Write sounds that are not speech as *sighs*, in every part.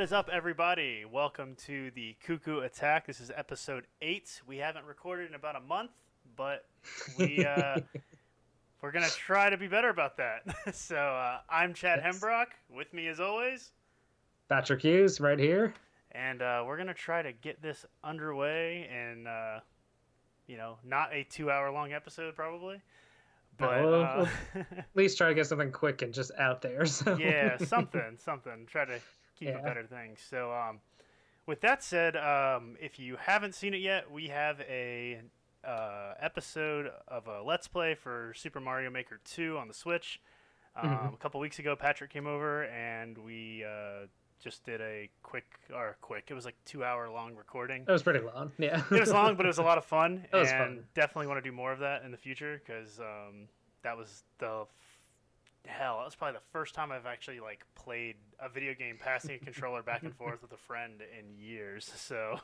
What is up, everybody? Welcome to the Cuckoo Attack. This is episode eight. We haven't recorded in about a month, but we uh, *laughs* we're gonna try to be better about that. *laughs* so uh, I'm Chad Yes. Hembrock. With me, as always, Patrick Hughes right here. and uh, we're gonna try to get this underway and uh, you know, not a two-hour-long episode, probably, but we'll- uh, At least try to get something quick and just out there. *laughs* So yeah, something, something. Try to keep Yeah. better things. So, um, with that said, um, if you haven't seen it yet, we have a uh, episode of a Let's Play for Super Mario Maker 2 on the Switch. Um, Mhm. A couple weeks ago, Patrick came over and we uh, just did a quick, or quick. It was like two hour long recording. It was pretty long. *laughs* Yeah, It was long, but it was a lot of fun, *laughs* It was and fun. definitely want to do more of that in the future because um, that was the hell. That was probably the first time I've actually like played a video game, passing a controller back and forth with a friend in years. *laughs* So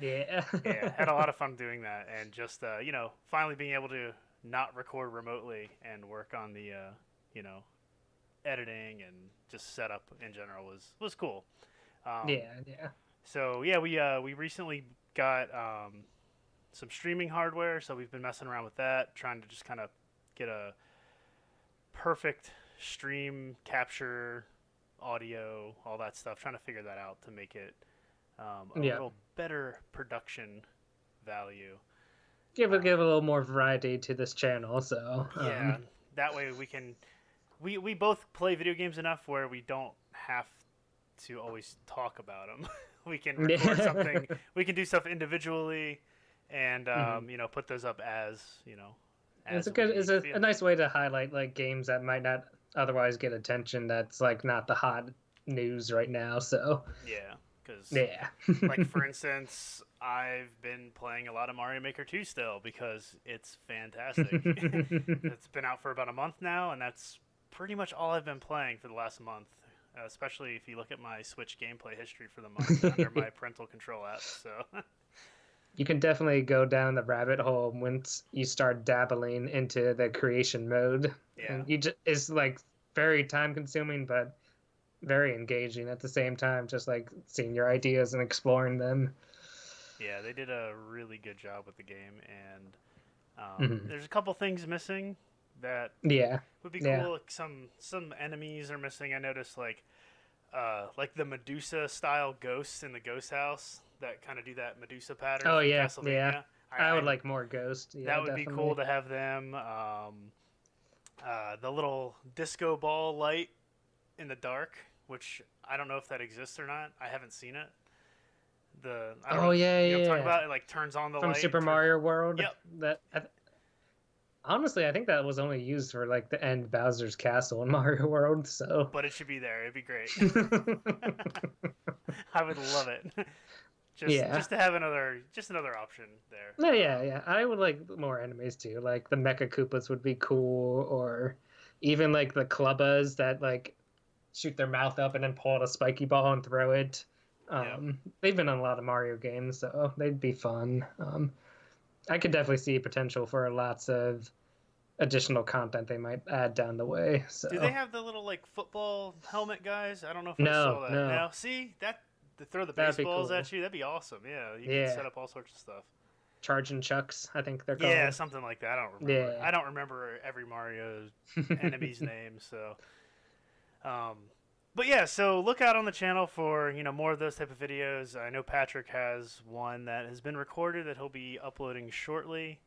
yeah, *laughs* yeah, had a lot of fun doing that, and just uh, you know, finally being able to not record remotely and work on the uh, you know editing and just setup in general was was cool. Um, yeah, yeah. so yeah, we uh, we recently got um, some streaming hardware, so we've been messing around with that, trying to just kind of get a perfect stream capture, audio, all that stuff. Trying to figure that out to make it um, a Yeah. little better production value. Give it give a little more variety to this channel. So um, yeah, that way we can. We we both play video games enough where we don't have to always talk about them. *laughs* we can record something. We can do stuff individually, and um, Mhm. you know put those up as you know. It's a good, it's a, a nice way to highlight like games that might not otherwise get attention. That's like not the hot news right now. So yeah, because yeah, like for *laughs* instance, I've been playing a lot of Mario Maker 2 still because it's fantastic. *laughs* it's been out for about a month now, and that's pretty much all I've been playing for the last month. Uh, especially if you look at my Switch gameplay history for the month under *laughs* my parental control app. So you can definitely go down the rabbit hole once you start dabbling into the creation mode. yeah, And you just it's like very time consuming but very engaging at the same time just like seeing your ideas and exploring them yeah, they did a really good job with the game, and um, Mhm. there's a couple things missing that yeah would be Yeah. cool. Like some some enemies are missing. I noticed like uh, like the Medusa style ghosts in the ghost house that kind of do that Medusa pattern. Oh, yeah, Castlevania. yeah. i, would like more ghost yeah, that would be cool to have them. Um, uh, the little disco ball light in the dark, which I don't know if that exists or not. I haven't seen it. The I don't oh know, yeah you know yeah talking about? It like turns on the from super mario world Yep. that I th- honestly i think that was only used for like the end bowser's castle in *laughs* mario world so But it should be there. It'd be great. *laughs* *laughs* I would love it. Just Yeah. just to have another just another option there. no, yeah yeah i would like more enemies too like the mecha koopas would be cool or even like the clubbas that like shoot their mouth up and then pull out a spiky ball and throw it Yeah. um they've been in a lot of mario games so they'd be fun um i could definitely see potential for lots of additional content they might add down the way so Do they have the little like football helmet guys? I don't know if I saw that. no. Now, See that to throw the That'd baseballs cool. at you, that'd be awesome. Yeah, you Yeah. can set up all sorts of stuff. charging chucks i think they're called Yeah, something like that. I don't remember. Yeah. I don't remember every Mario *laughs* enemy's name. So, um, but yeah, so look out on the channel for you know more of those type of videos. I know Patrick has one that has been recorded that he'll be uploading shortly.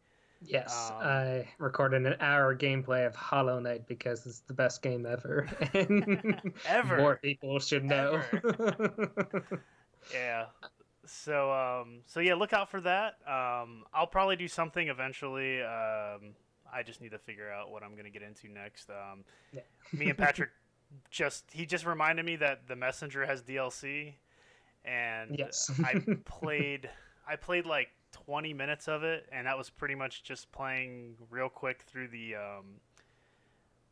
Yes, Um, I recorded an hour gameplay of Hollow Knight because it's the best game ever. *laughs* *laughs* Ever. More people should know. *laughs* Yeah. So um, so yeah, look out for that. Um, I'll probably do something eventually. Um, I just need to figure out what I'm gonna get into next. Um, Yeah. me and Patrick just he just reminded me that the Messenger has DLC, and Yes. I played I played like 20 minutes of it, and that was pretty much just playing real quick through the um,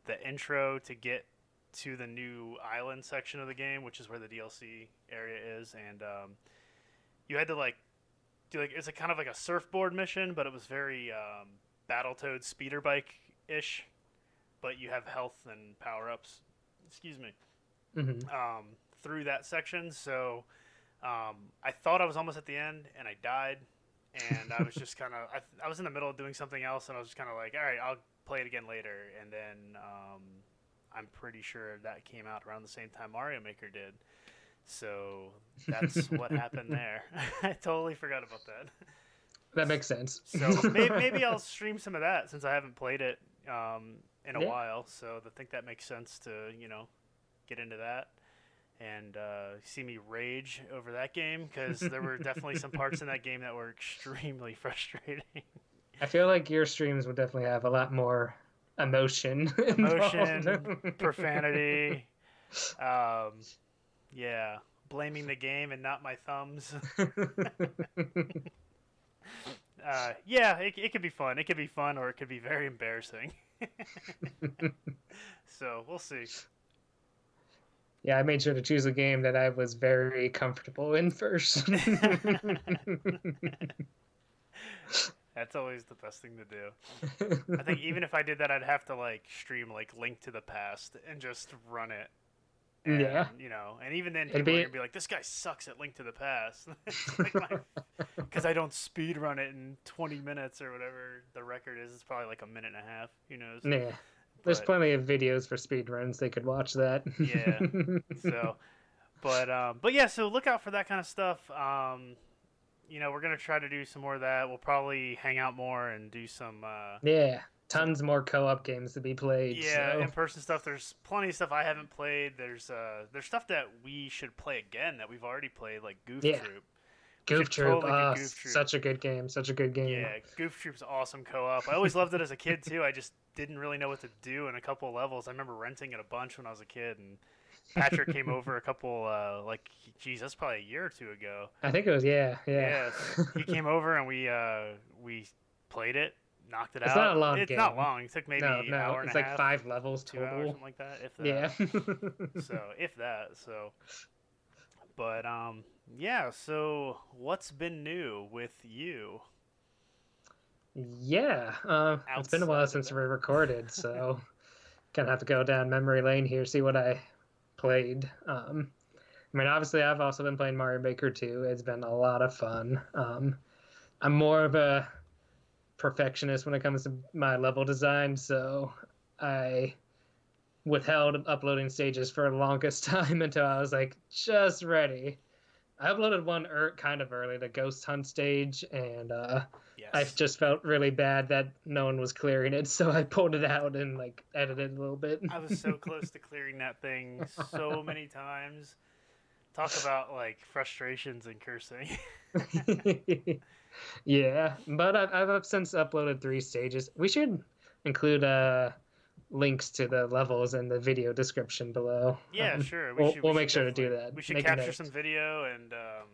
the intro to get to the new island section of the game, which is where the DLC area is, and um, you had to like do like it's a kind of like a surfboard mission, but it was very um, Battletoad speeder bike ish, but you have health and power ups. Excuse me. Mhm. um, through that section. So um, I thought I was almost at the end, and I died. And I was just kind of I, I was in the middle of doing something else, and I was just kind of like, all right, I'll play it again later. And then um, I'm pretty sure that came out around the same time Mario Maker did. So that's *laughs* what happened there. *laughs* I totally forgot about that. That makes sense. So maybe, *laughs* maybe I'll stream some of that since I haven't played it um, in a Yeah. while. So I think that makes sense to you know get into that and uh, see me rage over that game because there were definitely some parts in that game that were extremely *laughs* frustrating. I feel like your streams would definitely have a lot more emotion. *laughs* Emotion. Profanity, *laughs* um, yeah, blaming the game and not my thumbs. Uh, yeah, it, it could be fun. It could be fun, or it could be very embarrassing. so we'll see. Yeah, I made sure to choose a game that I was very comfortable in first. *laughs* *laughs* That's always the best thing to do. I think even if I did that, I'd have to like stream like Link to the Past and just run it. And, Yeah. You know, and even then, It'd people are be- gonna be like, "This guy sucks at Link to the Past," *laughs* because I don't speed run it in 20 minutes or whatever the record is. It's probably like a minute and a half. Who knows? yeah, there's But- plenty of videos for speedruns. They could watch that. Yeah. *laughs* so but um but yeah so look out for that kind of stuff um you know we're gonna try to do some more of that we'll probably hang out more and do some uh yeah, tons more co-op games to be played. yeah so. in-person stuff there's plenty of stuff i haven't played there's uh there's stuff that we should play again that we've already played like goof Yeah. troop Goof Troop, totally ah, Goof Troop. such a good game, such a good game. yeah goof troop's awesome co-op i always loved it as a kid too i just didn't really know what to do in a couple of levels i remember renting it a bunch when i was a kid and patrick came over a couple uh like geez that's probably a year or two ago I think it was yeah, yeah. Yeah, he came over and we uh we played it, knocked it It's out. not a long It's not long. It took maybe no, an no, hour and it's a like half, five levels two hours, something like that. If that. Yeah. *laughs* so if that. So, but um, yeah. So what's been new with you? yeah. Uh, it's been a while since we recorded, so *laughs* gonna have to go down memory lane here, see what I played. Um, I mean, obviously, I've also been playing Mario Maker 2. It's been a lot of fun. Um, I'm more of a perfectionist when it comes to my level design, so I withheld uploading stages for the longest *laughs* time until I was like just ready. I uploaded one er- kind of early, the Ghost Hunt stage, and uh, Yes. I just felt really bad that no one was clearing it, *laughs* so I pulled it out and like edited a little bit. I was so *laughs* close to clearing that thing so *laughs* many times. Talk about like frustrations and cursing. yeah, but I've, I've since uploaded three stages. We should include uh, links to the levels in the video description below. Yeah, Um, sure. We we'll- should, we'll make sure to do that. We should Make capture some video and um,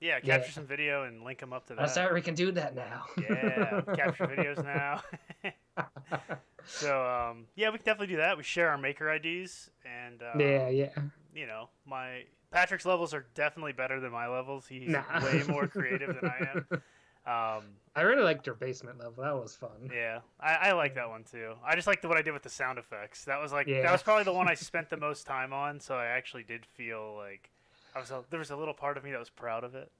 yeah, Yeah. capture some video and link them up to Oh, that. sorry, we can do that now. *laughs* Yeah, capture videos now. *laughs* so um, yeah, we can definitely do that. We share our maker IDs, and um, yeah, yeah. you know, my Patrick's levels are definitely better than my levels. He's Nah. way more creative than I am. *laughs* Um, I really liked your basement level. That was fun. yeah, I, I like that one too. I just liked what I did with the sound effects. That was like Yeah. that was probably the one I spent the most time on. So I actually did feel like I was a, there was a little part of me that was proud of it.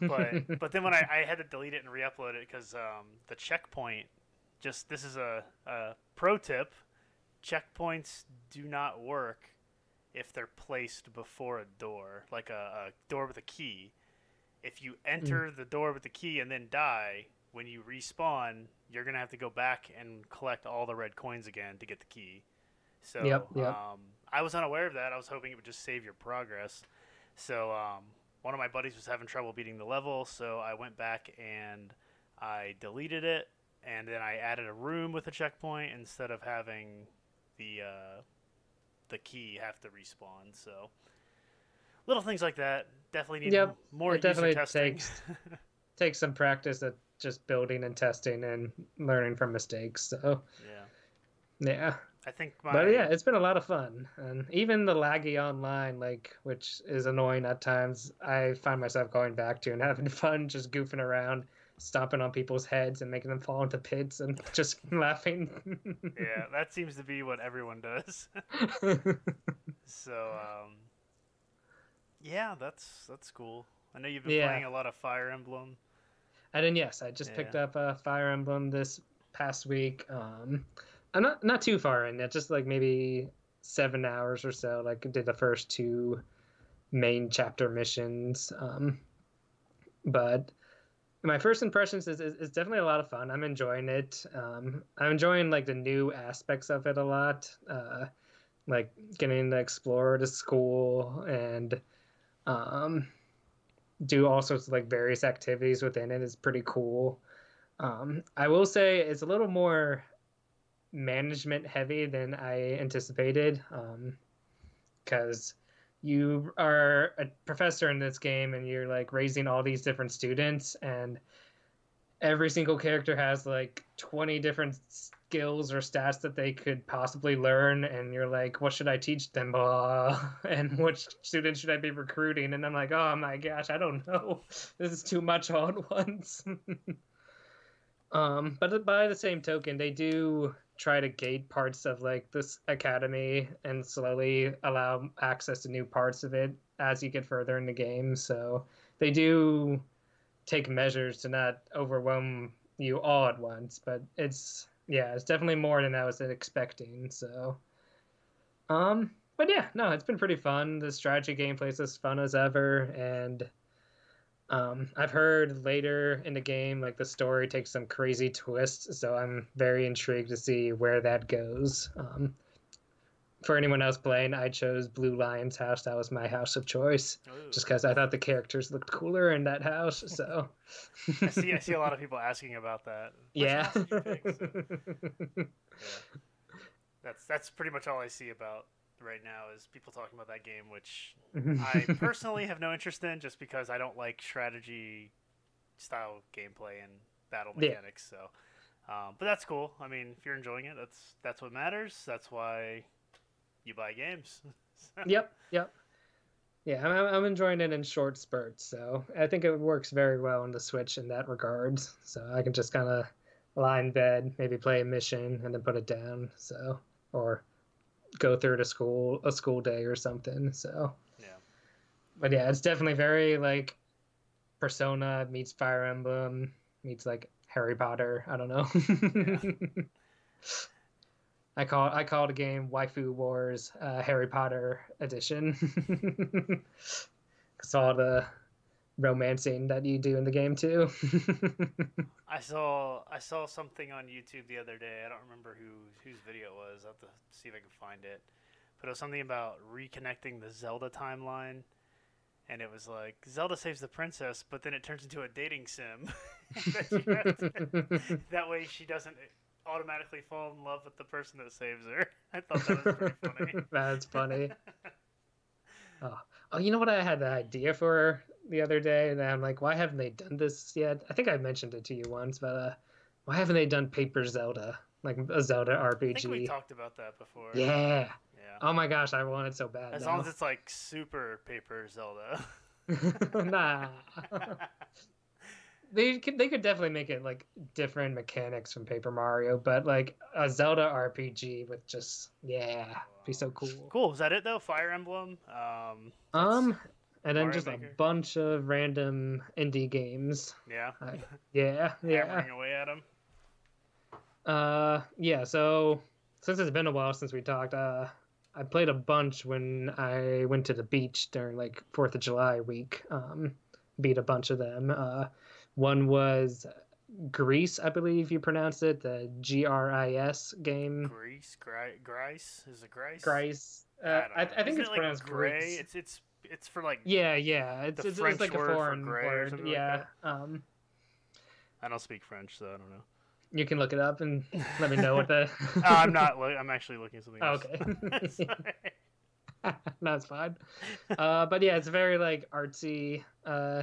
But *laughs* but then when I, I had to delete it and re-upload it because um, the checkpoint just this is a, a pro tip: checkpoints do not work if they're placed before a door, like a, a door with a key. If you enter the door with the key and then die, when you respawn, you're gonna have to go back and collect all the red coins again to get the key. So Yep, yep. Um, I was unaware of that. I was hoping it would just save your progress. So um, one of my buddies was having trouble beating the level, so I went back and I deleted it, and then I added a room with a checkpoint instead of having the uh, the key have to respawn. So little things like that definitely need Yep, more it definitely testing. takes- *laughs* Take some practice at just building and testing and learning from mistakes. So yeah, yeah. I think my But yeah, it's been a lot of fun, and even the laggy online, like which is annoying at times, I find myself going back to and having *laughs* fun, just goofing around, stomping on people's heads and making them fall into pits, and *laughs* just laughing. yeah, that seems to be what everyone does. So, um, yeah, that's that's cool. I know you've been Yeah. playing a lot of Fire Emblem. And then yes, I just picked up a Fire Emblem this past week. Um, I'm not not too far in it. just like maybe seven hours or so. Like did the first two main chapter missions. Um, but my first impressions is, is, is definitely a lot of fun. I'm enjoying it. Um, I'm enjoying like the new aspects of it a lot. Uh, like getting to explore the school and um, do all sorts of like various activities within it is pretty cool. Um, I will say it's a little more management heavy than I anticipated because you are a professor in this game and you're like raising all these different students and every single character has like 20 different skills or stats that they could possibly learn and you're like what should i teach them blah and *laughs* which students should i be recruiting? And i'm like oh my gosh i don't know. *laughs* This is too much all at *laughs* once. Um but by the same token they do try to gate parts of like this academy and slowly allow access to new parts of it as you get further in the game. So they do take measures to not overwhelm you all at once but it's yeah it's definitely more than i was expecting so um but yeah no it's been pretty fun the strategy gameplay is as fun as ever and um, I've heard later in the game, like the story takes some crazy twists, so I'm very intrigued to see where that goes. Um, for anyone else playing, I chose Blue Lion's house. That was my house of choice, Ooh. just because I thought the characters looked cooler in that house. *laughs* So, I see. I see a lot of people asking about that. *laughs* Yeah. house did you pick? So, *laughs* yeah. That's that's pretty much all I see about right now is people talking about that game, which I personally have no interest in, just because I don't like strategy style gameplay and battle Yeah. mechanics. So, um, but that's cool. I mean, if you're enjoying it, that's that's what matters. That's why you buy games. *laughs* yep, yep. Yeah, I'm, I'm enjoying it in short spurts, so I think it works very well on the Switch in that regard. So I can just kind of lie in bed, maybe play a mission, and then put it down. So or go through to school a school day or something. So yeah. but yeah, it's definitely very like Persona meets Fire Emblem meets like Harry Potter. I don't know. *laughs* *laughs* I call I call the game Waifu Wars uh, Harry Potter edition. *laughs* Cause all the romancing that you do in the game too. *laughs* I saw I saw something on YouTube the other day. I don't remember who whose video it was. I have to see if I can find it. But it was something about reconnecting the Zelda timeline, and it was like Zelda saves the princess, but then it turns into a dating sim. *laughs* that, to- that way, she doesn't automatically fall in love with the person that saves her. *laughs* I thought that was pretty funny. *laughs* That's funny. *laughs* Oh. oh, you know what I had the idea for the other day, and I'm like, why haven't they done this yet? I think I mentioned it to you once, but uh, why haven't they done Paper Zelda, like a Zelda I think we talked about that before. Yeah. Yeah. Oh my gosh, I want it so bad. As now. long as it's like super paper Zelda. nah. They could they could definitely make it like different mechanics from Paper Mario, but like a Zelda RPG with just yeah, be so cool. Cool. Is that it though? Fire Emblem. Um. Um, and then Mario just a bunch of random indie games. Yeah. I- *laughs* Yeah, yeah. Hammering away at them. Uh, yeah. So since it's been a while since we talked, uh, I played a bunch when I went to the beach during like Fourth of July week. Um, beat a bunch of them. Uh, one was Greece, I believe you pronounce it, the G R I S game. Greece, Gri- Grice. Is it Grice? Grice. Uh, I, know. I think Isn't it's it, like pronounced gray. Greece. It's it's it's for like. Yeah, yeah. It's it's, it's like a word for foreign gray word. something like yeah. um, I don't speak French, so I don't know. you can look it up and let me know what the. oh, *laughs* I'm not. *laughs* Lo- I'm actually looking at something else. okay. *laughs* Sorry. no, it's fine. Uh, but yeah, it's very like artsy, uh,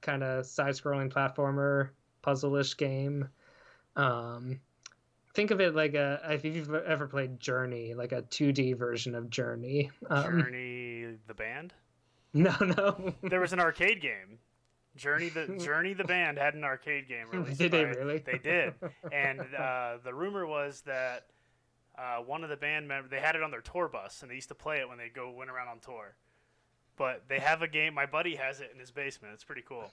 kind of side-scrolling platformer, puzzle-ish game. Um, think of it like a if you've ever played Journey, like a 2D version of Journey. Um, Journey the band. *laughs* No, no. There was an arcade game. Journey the *laughs* Journey the band had an arcade game released. Did they really? They did, *laughs* and uh, the rumor was that uh, one of the band members they had it on their tour bus and they used to play it when they go went around on tour. But they have a game. My buddy has it in his basement. It's pretty cool.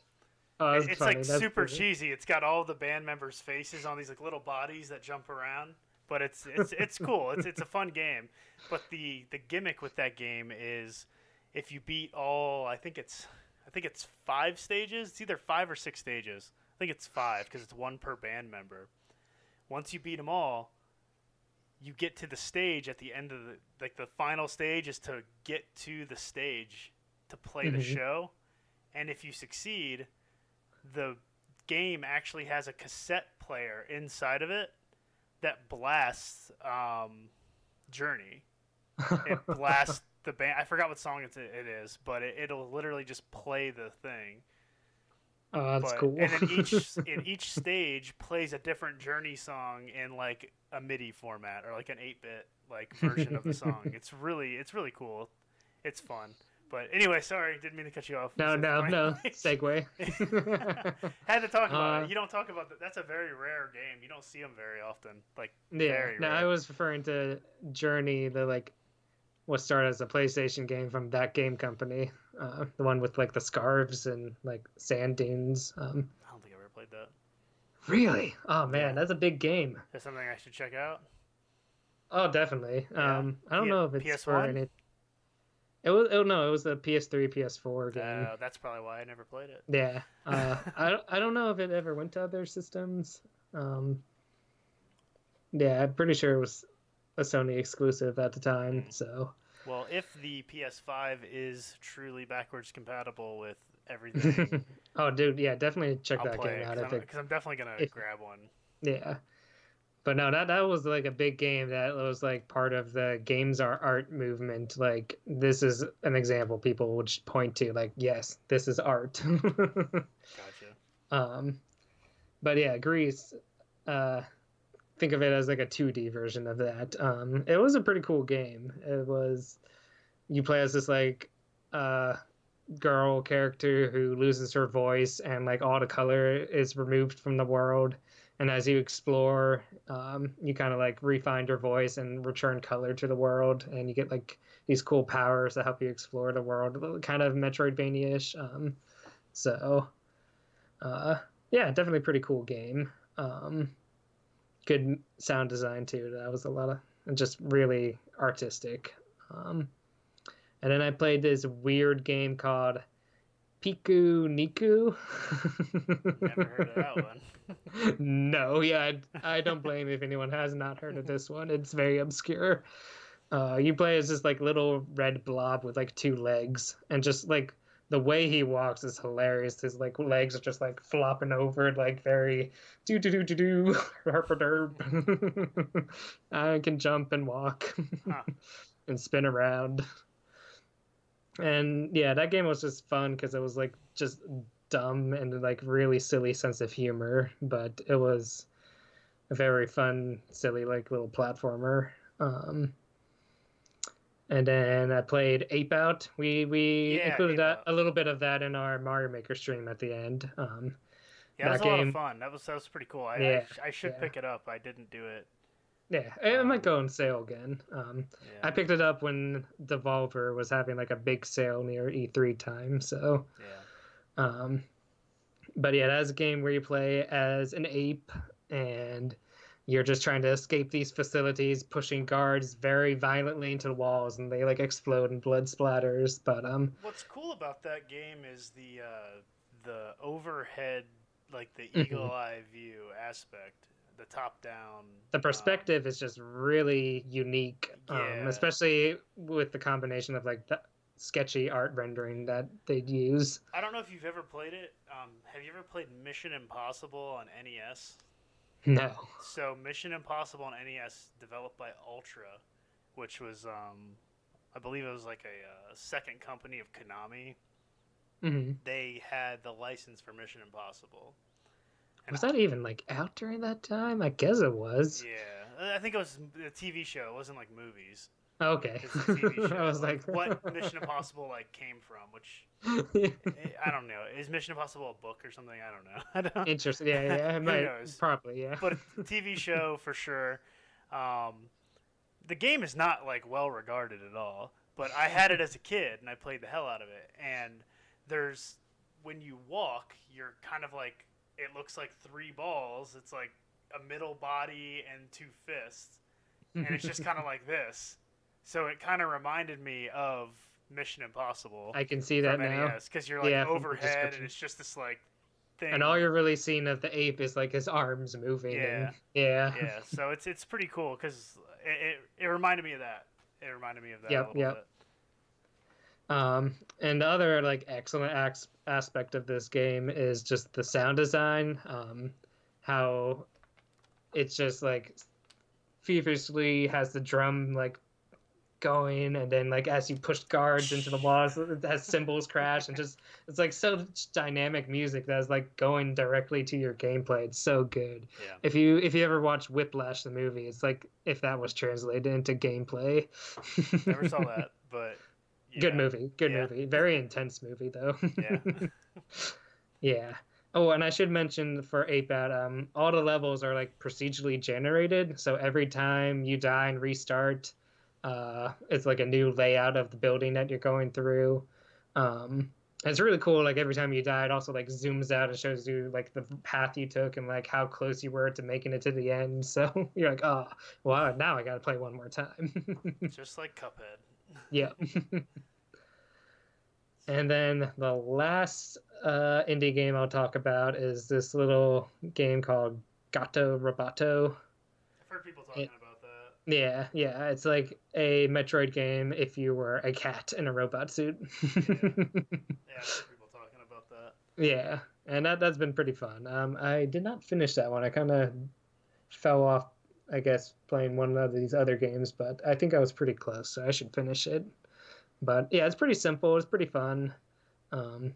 Oh, it's funny. like That's super pretty- cheesy. It's got all the band members' faces on these like little bodies that jump around. But it's it's it's *laughs* cool. It's it's a fun game. But the the gimmick with that game is if you beat all I think it's I think it's five stages. It's either five or six stages. I think it's five because it's one per band member. Once you beat them all, you get to the stage at the end of the like the final stage is to get to the stage to play the Mhm. show. And if you succeed, the game actually has a cassette player inside of it that blasts um, Journey. *laughs* It blasts the band. I forgot what song it's, it is, but it, it'll literally just play the thing. oh, that's but, cool. And then each *laughs* in each stage plays a different Journey song in like a MIDI format or like an eight bit like version of the *laughs* song. It's really it's really cool. It's fun. But anyway, sorry, didn't mean to cut you off. no, no, no. *laughs* Segue. *laughs* Had to talk about Uh, it. You don't talk about that. That's a very rare game. You don't see them very often. Like Yeah, no. I was referring to Journey, the like what started as a PlayStation game from that game company, uh, the one with like the scarves and like sand dunes. Um, I don't think I ever played that. Really? Oh man, that's a big game. Is something I should check out? Oh, definitely. Yeah. Um, I don't P- know if it's for PS1? any. It was. Oh no, it was a PS3, PS4 game. Uh, that's probably why I never played it. Yeah. *laughs* Uh, I don't- I don't know if it ever went to other systems. Um, yeah, I'm pretty sure it was a Sony exclusive at the time. Mm. So. Well, if the PS5 is truly backwards compatible with everything, *laughs* oh, dude, yeah, definitely check I'll that game out. I think because I'm definitely gonna if- grab one. yeah, but no, that that was like a big game that was like part of the games are art movement. Like this is an example people would point to. Like, yes, this is art. *laughs* Gotcha. um, but yeah, Greece. Uh, think of it as like a 2D version of that. Um, it was a pretty cool game. It was you play as this like uh girl character who loses her voice and like all the color is removed from the world. And as you explore um, you kind of like refine your voice and return color to the world. And you get like these cool powers that help you explore the world kind of metroidvania-ish um, so uh, yeah definitely pretty cool game. Um, good sound design too. That was a lot of just really artistic. Um, and then I played this weird game called Pikuniku. Never heard of that *laughs* one. no, yeah, I, I don't blame if anyone has not heard of this one. It's very obscure. Uh, you play as this like little red blob with like two legs, and just like the way he walks is hilarious. His like legs are just like flopping over, like very do do do do do derp. I can jump and walk Huh. *laughs* and spin around. And yeah, that game was just fun because it was like just dumb and like really silly sense of humor, but it was a very fun, silly like little platformer. Um, and then I played Ape Out. We we Yeah, included that a little bit of that in our Mario Maker stream at the end. Um, Yeah, it was That a lot of fun. That was that was pretty cool. I, Yeah, I, I should yeah. pick it up. I didn't do it. Yeah, it might go on sale again. Um, Yeah. I picked it up when Devolver was having like a big sale near E3 time, so. yeah. Um, but yeah, that's a game where you play as an ape and you're just trying to escape these facilities, pushing guards very violently into the walls, and they like explode and blood splatters. But um, What's cool about that game is the uh, the overhead, like the Mhm. eagle eye view aspect, the top down. the perspective is just really unique, Yeah. um, especially with the combination of like the sketchy art rendering that they'd use. I don't know if you've ever played it. Um, have you ever played Mission Impossible on NES? No. So Mission Impossible on NES, developed by Ultra, which was, um, I believe it was like a uh, second company of Konami. hmm They had the license for Mission Impossible. Was that even like out during that time? I guess it was. Yeah, I think it was a TV show. It wasn't like movies. Okay. It's TV *laughs* show. I was like, what *laughs* Mission Impossible like came from? Which *laughs* I don't know. Is Mission Impossible a book or something? I don't know. I don't. Interesting. Yeah, yeah, Who might knows? probably, yeah. but a TV show for sure. Um, the game is not like well regarded at all. But I had it as a kid and I played the hell out of it. And there's when you walk, you're kind of like it looks like three balls. It's like a middle body and two fists, and it's just kind of *laughs* like this. So it kind of reminded me of Mission Impossible. I can see that now. because you're like Yeah, overhead and it's just this like thing. And all you're really seeing of the ape is like his arms moving. Yeah. And, yeah. yeah, so it's it's pretty cool because it, it it reminded me of that. It reminded me of that Yep, a little yep. bit. Um, and the other like excellent ax- aspect of this game is just the sound design. Um, how it's just like feverishly has the drum like going, and then like as you push guards into the walls, it has *laughs* cymbals crash, and just it's like so dynamic music that's like going directly to your gameplay. It's so good. Yeah. If you if you ever watch Whiplash the movie, it's like if that was translated into gameplay. Never saw *laughs* that, but yeah. Good movie. Good Yeah. movie. Very intense movie though. Yeah. *laughs* yeah. Oh, and I should mention for Ape Out, um, all the levels are like procedurally generated. So every time you die and restart, uh, it's like a new layout of the building that you're going through. Um, it's really cool. Like every time you die, it also like zooms out and shows you like the path you took and like how close you were to making it to the end. *laughs* So you're like, oh, well, now I got to play one more time. *laughs* Just like Cuphead. Yeah. *laughs* and then the last uh, indie game I'll talk about is this little game called Gato Roboto. I've heard people talking It- about that. Yeah, yeah, it's like a Metroid game if you were a cat in a robot suit. *laughs* Yeah, I've heard people talking about that. yeah, and that that's been pretty fun. Um, I did not finish that one. I kind of fell off, I guess, playing one of these other games, but I think I was pretty close, so I should finish it. But yeah, it's pretty simple. It's pretty fun. Um,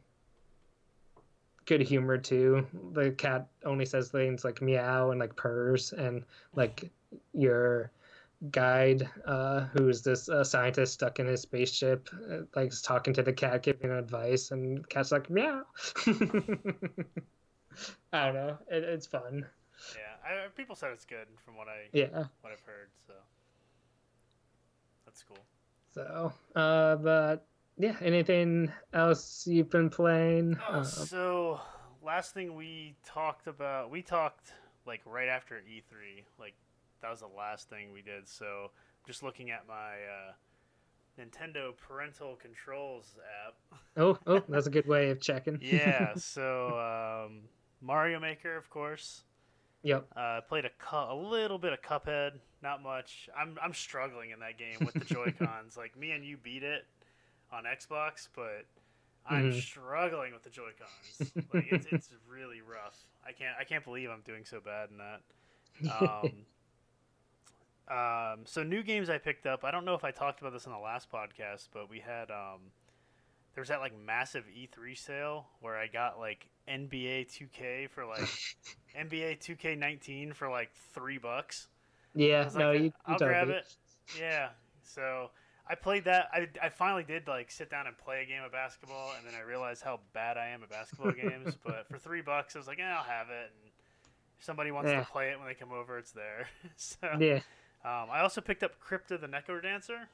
good humor too. The cat only says things like meow and like purrs, and like your guide, uh, who's this uh, scientist stuck in his spaceship, uh, like talking to the cat, giving advice, and cat's like meow. *laughs* I don't know. It, it's fun. Yeah, I, people said it's good from what I Yeah. what I've heard. So that's cool. So, uh, but yeah, anything else you've been playing? Oh, Uh, so last thing we talked about, we talked like right after E3. Like that was the last thing we did. So just looking at my uh, Nintendo parental controls app. oh, oh, *laughs* that's a good way of checking. Yeah. *laughs* so um, Mario Maker, of course. Yep. Uh, played a cu- a little bit of Cuphead, not much. I'm I'm struggling in that game with the Joy Cons. *laughs* like me and you beat it on Xbox, but I'm Mhm. struggling with the Joy Cons. like it's it's really rough. I can't I can't believe I'm doing so bad in that. Um, *laughs* um, so new games I picked up. I don't know if I talked about this in the last podcast, but we had um, there was that like massive E3 sale where I got like NBA 2K for like *laughs* NBA 2K19 for like three bucks. Yeah. No, like, you. you I'll grab me. it. Yeah. So I played that. I, I finally did like sit down and play a game of basketball, and then I realized how bad I am at basketball games. *laughs* But for three bucks, I was like, yeah, I'll have it. And if somebody wants Yeah. to play it when they come over, it's there. *laughs* so Yeah. um, I also picked up Crypt of the Necrodancer.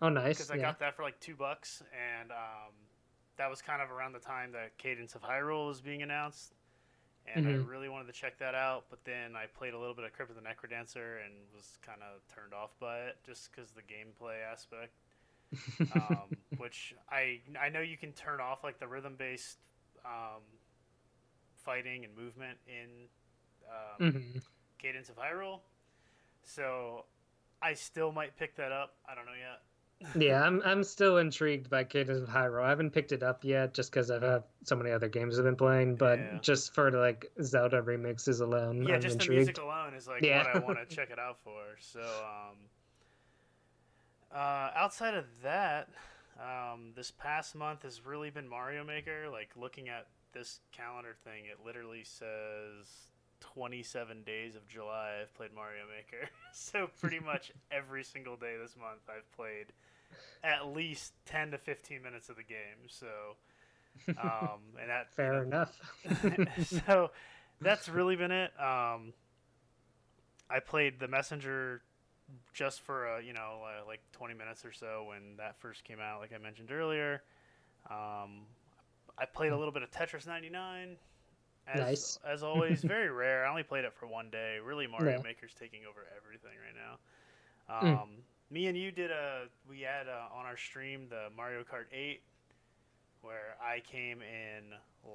Oh, nice. because I yeah. got that for like two bucks, and um, that was kind of around the time that Cadence of Hyrule was being announced, and Mhm. I really wanted to check that out. But then I played a little bit of Crypt of the Necrodancer and was kind of turned off by it just because the gameplay aspect, um, *laughs* which I I know you can turn off like the rhythm based um, fighting and movement in um, Mhm. Cadence of Hyrule, so I still might pick that up. I don't know yet. Yeah, I'm I'm still intrigued by Cadence of Hyrule. I haven't picked it up yet, just because I've had so many other games I've been playing. But Yeah. just for like Zelda remixes alone, yeah, I'm just the music alone is like Yeah. what I want to check it out for. So, um, uh, outside of that, um, this past month has really been Mario Maker. Like looking at this calendar thing, it literally says 27 days of July I've played Mario Maker. *laughs* so pretty much every single day this month I've played at least 10 to 15 minutes of the game. So, *laughs* um, and that you Fair know, enough. *laughs* so that's really been it. Um, I played the Messenger just for uh, you know uh, like 20 minutes or so when that first came out, like I mentioned earlier. Um, I played a little bit of Tetris 99. As, Nice. As always, *laughs* very rare. I only played it for one day. Really, Mario Yeah. Maker's taking over everything right now. Mm. Me and you did a we had uh, on our stream the Mario Kart 8, where I came in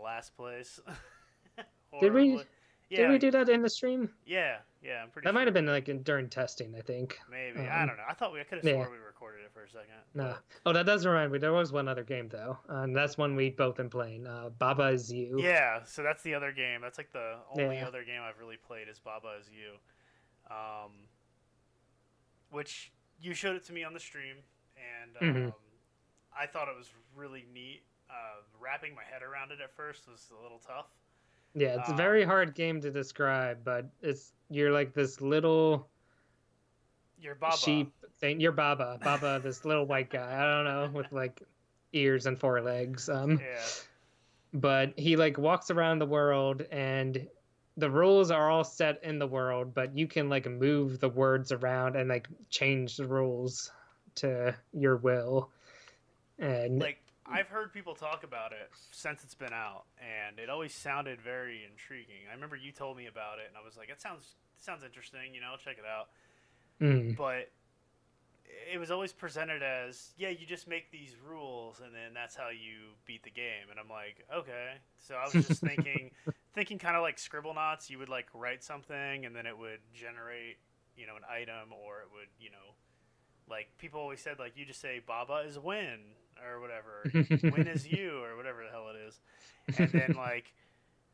last place. *laughs* Did we- Yeah, Did we do that in the stream? yeah, yeah. I'm pretty. That sure. might have been like during testing, I think. Maybe I um, don't know. I thought we I could have yeah. sworn we recorded it for a second. No. but- Oh, that does remind me. There was one other game though, and that's one we both been playing. Uh, Baba is you. Yeah, so that's the other game. That's like the only Yeah. other game I've really played is Baba is You, um, which you showed it to me on the stream, and um, Mhm. I thought it was really neat. Uh, wrapping my head around it at first was a little tough. Yeah, it's a Um, very hard game to describe, but it's you're like this little Your Baba, sheep thing. You're Baba, Baba, this little white guy. I don't know with *laughs* like ears and four legs. Um, yeah, but he like walks around the world and the rules are all set in the world but you can like move the words around and like change the rules to your will and like I've heard people talk about it since it's been out, and it always sounded very intriguing. I remember you told me about it, and I was like, "It sounds it sounds interesting. You know, I'll check it out." mm, but it was always presented as yeah you just make these rules and then that's how you beat the game and i'm like okay so i was just *laughs* thinking thinking kind of like Scribblenauts you would like write something and then it would generate you know an item or it would you know like people always said like you just say baba is win or whatever win is *laughs* you or whatever the hell it is. And then like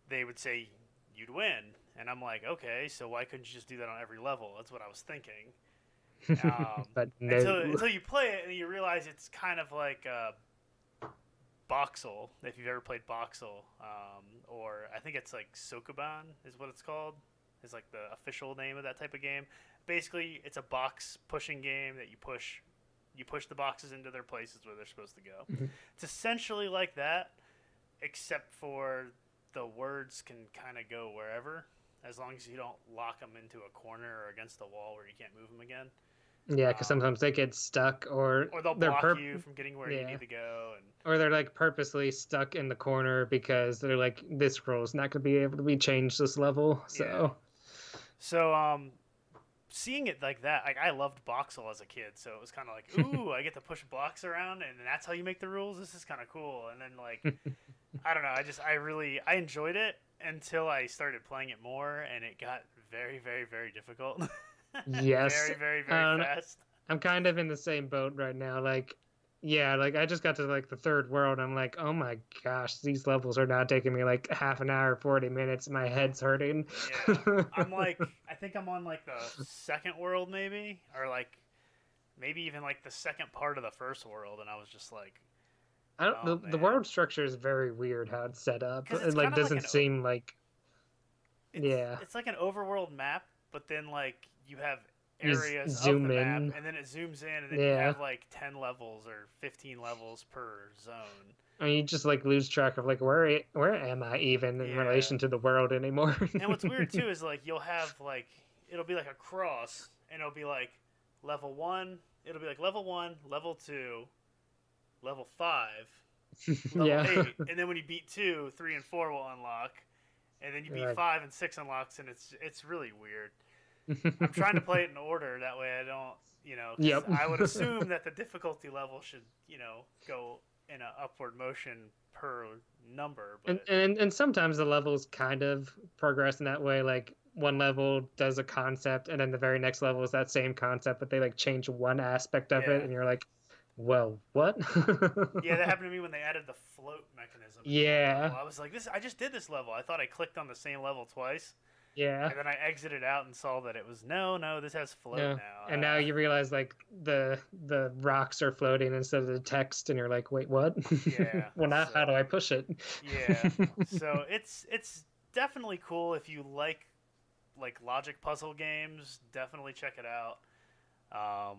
they would say you'd win. And i'm like okay so why couldn't you just do that on every level? That's what i was thinking. *laughs* Um, but no. until, until you play it and you realize it's kind of like uh, Boxxle, if you've ever played Boxxle, um, or I think it's like Sokoban is what it's called, is like the official name of that type of game. Basically, it's a box pushing game that you push, you push the boxes into their places where they're supposed to go. Mhm. It's essentially like that, except for the words can kind of go wherever, as long as you don't lock them into a corner or against the wall where you can't move them again yeah because um, sometimes they get stuck or or they'll they're block purp- you from getting where you need to go and or they're like purposely stuck in the corner because they're like this role's not gonna be able to be changed this level so. So um seeing it like that like i loved Boxxle as a kid so it was kind of like *laughs* ooh i get to push blocks around and that's how you make the rules? This is kind of cool. And then like *laughs* i don't know i just i really i enjoyed it until i started playing it more and it got very very very difficult *laughs* Yes, very very very um, fast I'm kind of in the same boat right now. Like, yeah, like I just got to like the third world. I'm like, oh my gosh, these levels are now taking me like half an hour, 40 minutes. My head's hurting. yeah *laughs* i'm like i think i'm on like the second world maybe or like maybe even like the second part of the first world and i was just like I don't, Oh, the, the world structure is very weird how it's set up. It like like doesn't o- seem like it's, Yeah. it's like an overworld map but then like you have areas zoom of the in. and then it zooms in and then you have like 10 levels or 15 levels per zone I mean, you just like lose track of like where where am I even in Yeah. relation to the world anymore? and what's *laughs* weird too is like you'll have like it'll be like a cross and it'll be like level one it'll be like level one level two level five *laughs* level yeah. eight, *laughs* and then when you beat two, three and four will unlock, and then you beat Right. five and six unlocks, and it's it's really weird. I'm trying to *laughs* play it in order that way I don't, you know. Yep. I would *laughs* assume that the difficulty level should, you know, go in an upward motion per number, and, but and and sometimes the levels kind of progress in that way like one level does a concept and then the very next level is that same concept but they like change one aspect of Yeah. it and you're like well what *laughs* yeah, that happened to me when they added the float mechanism. Yeah. I was like, this. I just did this level. I thought I clicked on the same level twice, yeah and then I exited out and saw that it was no, no. This has float Yeah. now. and now Uh, you realize like the the rocks are floating instead of the text and you're like wait what *laughs* Yeah, well now how do i push it yeah *laughs* so it's it's definitely cool if you like like logic puzzle games definitely check it out um,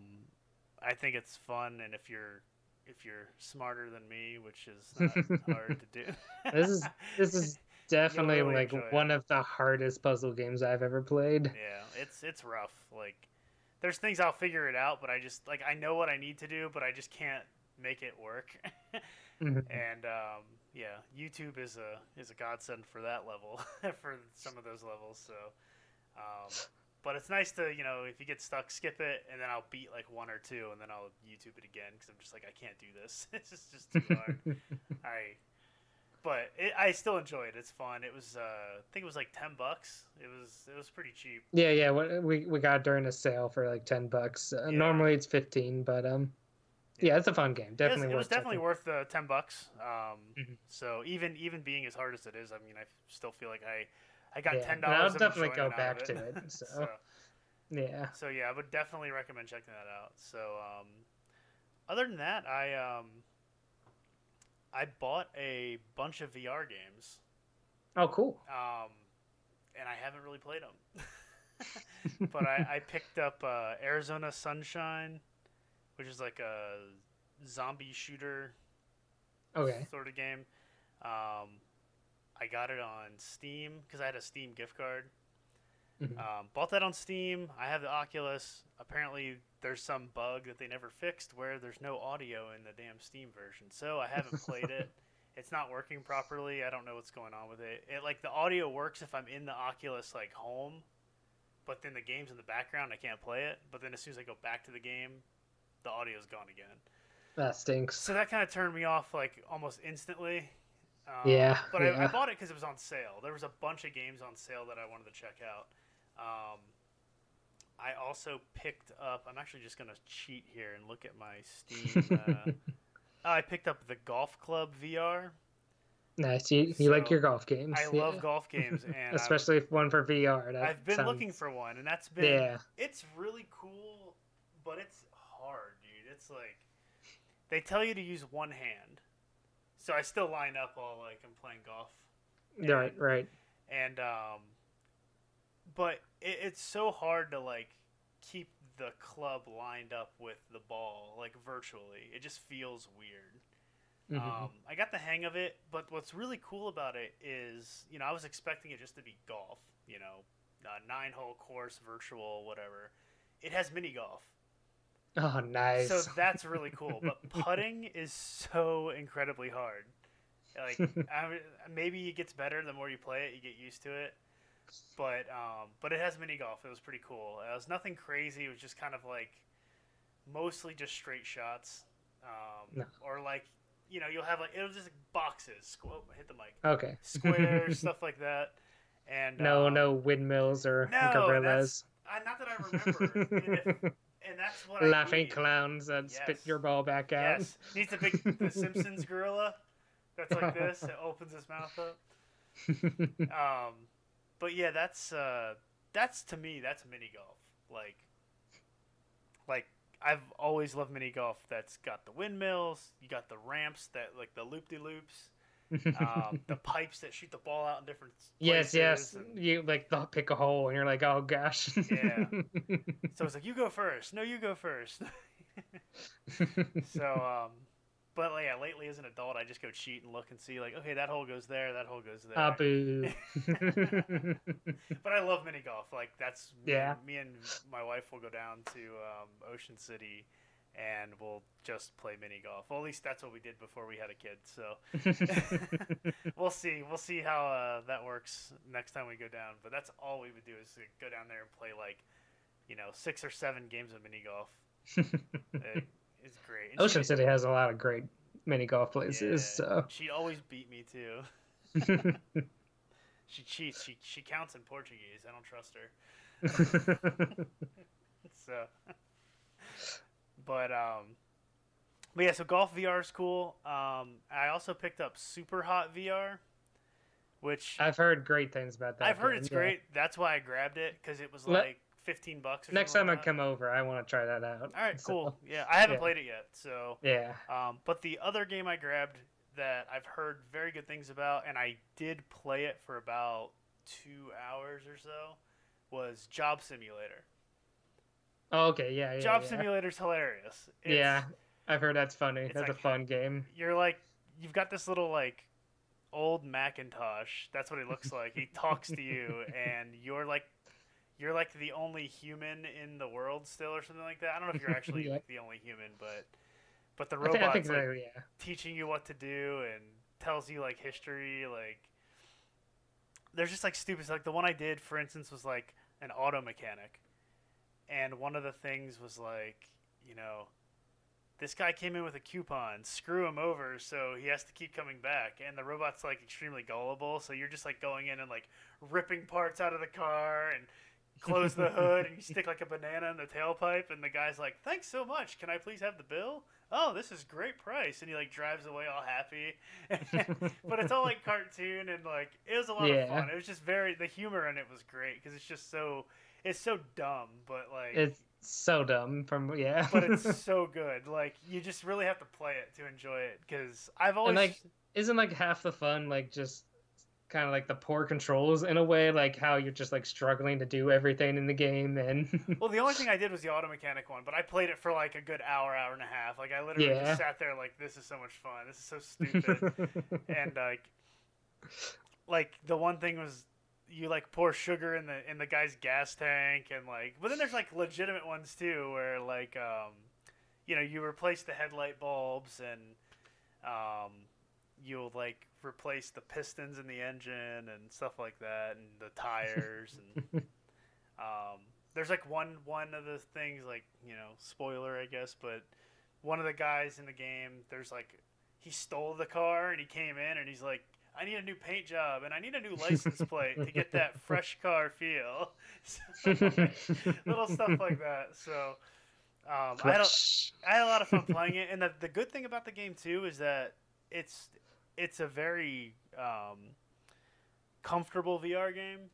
i think it's fun and if you're if you're smarter than me which is not *laughs* hard to do this is this is definitely really like enjoy it. one of the hardest puzzle games i've ever played yeah it's it's rough like there's things I'll figure it out, but I just like I know what I need to do, but I just can't make it work. *laughs* Mhm. and um, yeah, YouTube is a is a godsend for that level *laughs* for some of those levels. So, um, but it's nice to you know if you get stuck, skip it, and then I'll beat like one or two, and then I'll YouTube it again because I'm just like I can't do this. *laughs* it's just just too hard. I, but it, I still enjoy it. It's fun. It was uh, I think it was like ten bucks. It was it was pretty cheap. yeah, yeah. We we got it during a sale for like ten bucks. Uh, Yeah. Normally it's fifteen, but um, yeah, it's a fun game. It was, Definitely it was definitely checking. worth the ten bucks. Um, Mhm. so even even being as hard as it is, I mean, I still feel like I I got Yeah, ten and I'll definitely go back to it, *laughs* so. so Yeah. so yeah, I would definitely recommend checking that out. So um, other than that, I um, I bought a bunch of VR games, Oh, cool. um, and I haven't really played them. *laughs* but I, I picked up uh, Arizona Sunshine, which is like a zombie shooter Okay. sort of game. Um, I got it on Steam because I had a Steam gift card. Mhm. Um, bought that on Steam. I have the Oculus. Apparently, there's some bug that they never fixed where there's no audio in the damn Steam version. So I haven't played it. *laughs* It's not working properly. I don't know what's going on with it. It like the audio works if I'm in the Oculus like home, but then the game's in the background. I can't play it. But then as soon as I go back to the game, the audio's gone again. That stinks. So that kind of turned me off like almost instantly. Um, Yeah, But I, I bought it because it was on sale. There was a bunch of games on sale that I wanted to check out. Um, I also picked up. I'm actually just gonna cheat here and look at my Steam. *laughs* Uh, oh, I picked up the Golf Club VR. Nice. You, you like your golf games. I yeah. love golf games, *laughs* and especially if one for VR. That I've been sounds- looking for one, and that's been Yeah. it's really cool, but it's hard, dude. It's like they tell you to use one hand, so I still line up all like I'm playing golf, Right. Right. and um, but it, it's so hard to like keep the club lined up with the ball like virtually. It just feels weird. Mhm. Um, I got the hang of it, but what's really cool about it is, you know, I was expecting it just to be golf, you know, uh, nine hole course, virtual, whatever. It has mini golf. oh, nice. So that's really *laughs* cool. But putting is so incredibly hard. Like, *laughs* I maybe it gets better the more you play it, you get used to it. But um, but it has mini golf. It was pretty cool. It was nothing crazy. It was just kind of like mostly just straight shots, um, No. or like you know you'll have like it'll just boxes. Squ- oh, hit the mic. okay. *laughs* Squares, stuff like that. And No, um, no windmills or no, gorillas. I, not that I remember. and, *laughs* that's what Laughing clowns that spit your ball back out. Yes, needs a big the *laughs* Simpsons gorilla that's like this. It opens his mouth up. Um, but yeah, that's uh, that's to me that's mini golf. Like, like I've always loved mini golf. That's got the windmills. You got the ramps that like the loop de loops. Um, *laughs* the pipes that shoot the ball out in different yes, places. yes. and- You like they'll pick a hole and you're like, oh gosh. Yeah. *laughs* so it's like you go first. No, you go first. *laughs* so um, but yeah, lately as an adult, I just go cheat and look and see like, okay, that hole goes there, that hole goes there. Ah, boo. *laughs* *laughs* but I love mini golf. Like that's me, Yeah. and, me and my wife will go down to um, Ocean City, and we'll just play mini golf. Well, at least that's what we did before we had a kid. So *laughs* we'll see. We'll see how uh, that works next time we go down. But that's all we would do is go down there and play like, you know, six or seven games of mini golf. It's great. And Ocean did- City has a lot of great mini golf places. yeah, So she always beat me too. *laughs* She cheats. She she counts in Portuguese. I don't trust her. *laughs* So, but um, but yeah. So golf VR is cool. Um, I also picked up Superhot VR, which I've heard great things about that. I've heard game, it's yeah. great. That's why I grabbed it because it was Let- like fifteen bucks. Or Next time I like that. come over, I want to try that out. All right, *laughs* So, cool. Yeah, I haven't yeah. played it yet. So, Yeah. um, but the other game I grabbed that I've heard very good things about, and I did play it for about two hours or so, was Job Simulator. Oh, okay. Yeah. Yeah. Job yeah. Simulator's hilarious. It's, Yeah, I've heard that's funny. That's a fun game. You're like, you've got this little like old Macintosh. That's what he looks like. He talks to you, *laughs* and you're like, you're like the only human in the world still, or something like that. I don't know if you're *laughs* actually like the only human, but but the I think, I robot's think like so, yeah. teaching you what to do and tells you like history like there's just like stupid like the one i did for instance was like an auto mechanic and one of the things was like you know this guy came in with a coupon screw him over so he has to keep coming back and the robot's like extremely gullible so you're just like going in and like ripping parts out of the car and close the hood and you stick like a banana in the tailpipe and the guy's like thanks so much. Can i please have the bill? Oh this is great price. And he like drives away all happy. *laughs* But it's all like cartoon and like it was a lot Yeah. of fun. It was just very the humor in it was great because it's just so it's so dumb but like It's so dumb from yeah. but it's *laughs* so good. Like you just really have to play it to enjoy it because i've always and like isn't like half the fun like just kind of like the poor controls in a way like how you're just like struggling to do everything in the game and *laughs* Well, the only thing I did was the auto mechanic one, but I played it for like a good hour, hour and a half. Like I literally Yeah. just sat there like, this is so much fun. This is so stupid. *laughs* and like, like the one thing was you like pour sugar in the in the guy's gas tank, and like, but then there's like legitimate ones too, where like, um, you know, you replace the headlight bulbs and um, you'll like replace the pistons in the engine and stuff like that, and the tires and. *laughs* Um, there's like one one of the things like you know spoiler I guess, but one of the guys in the game there's like he stole the car and he came in and he's like I need a new paint job and I need a new license plate to get that *laughs* fresh car feel. So, *laughs* little stuff like that. So um, I, had a. I had a lot of fun playing it, and the, the good thing about the game too is that it's it's a very um, comfortable VR game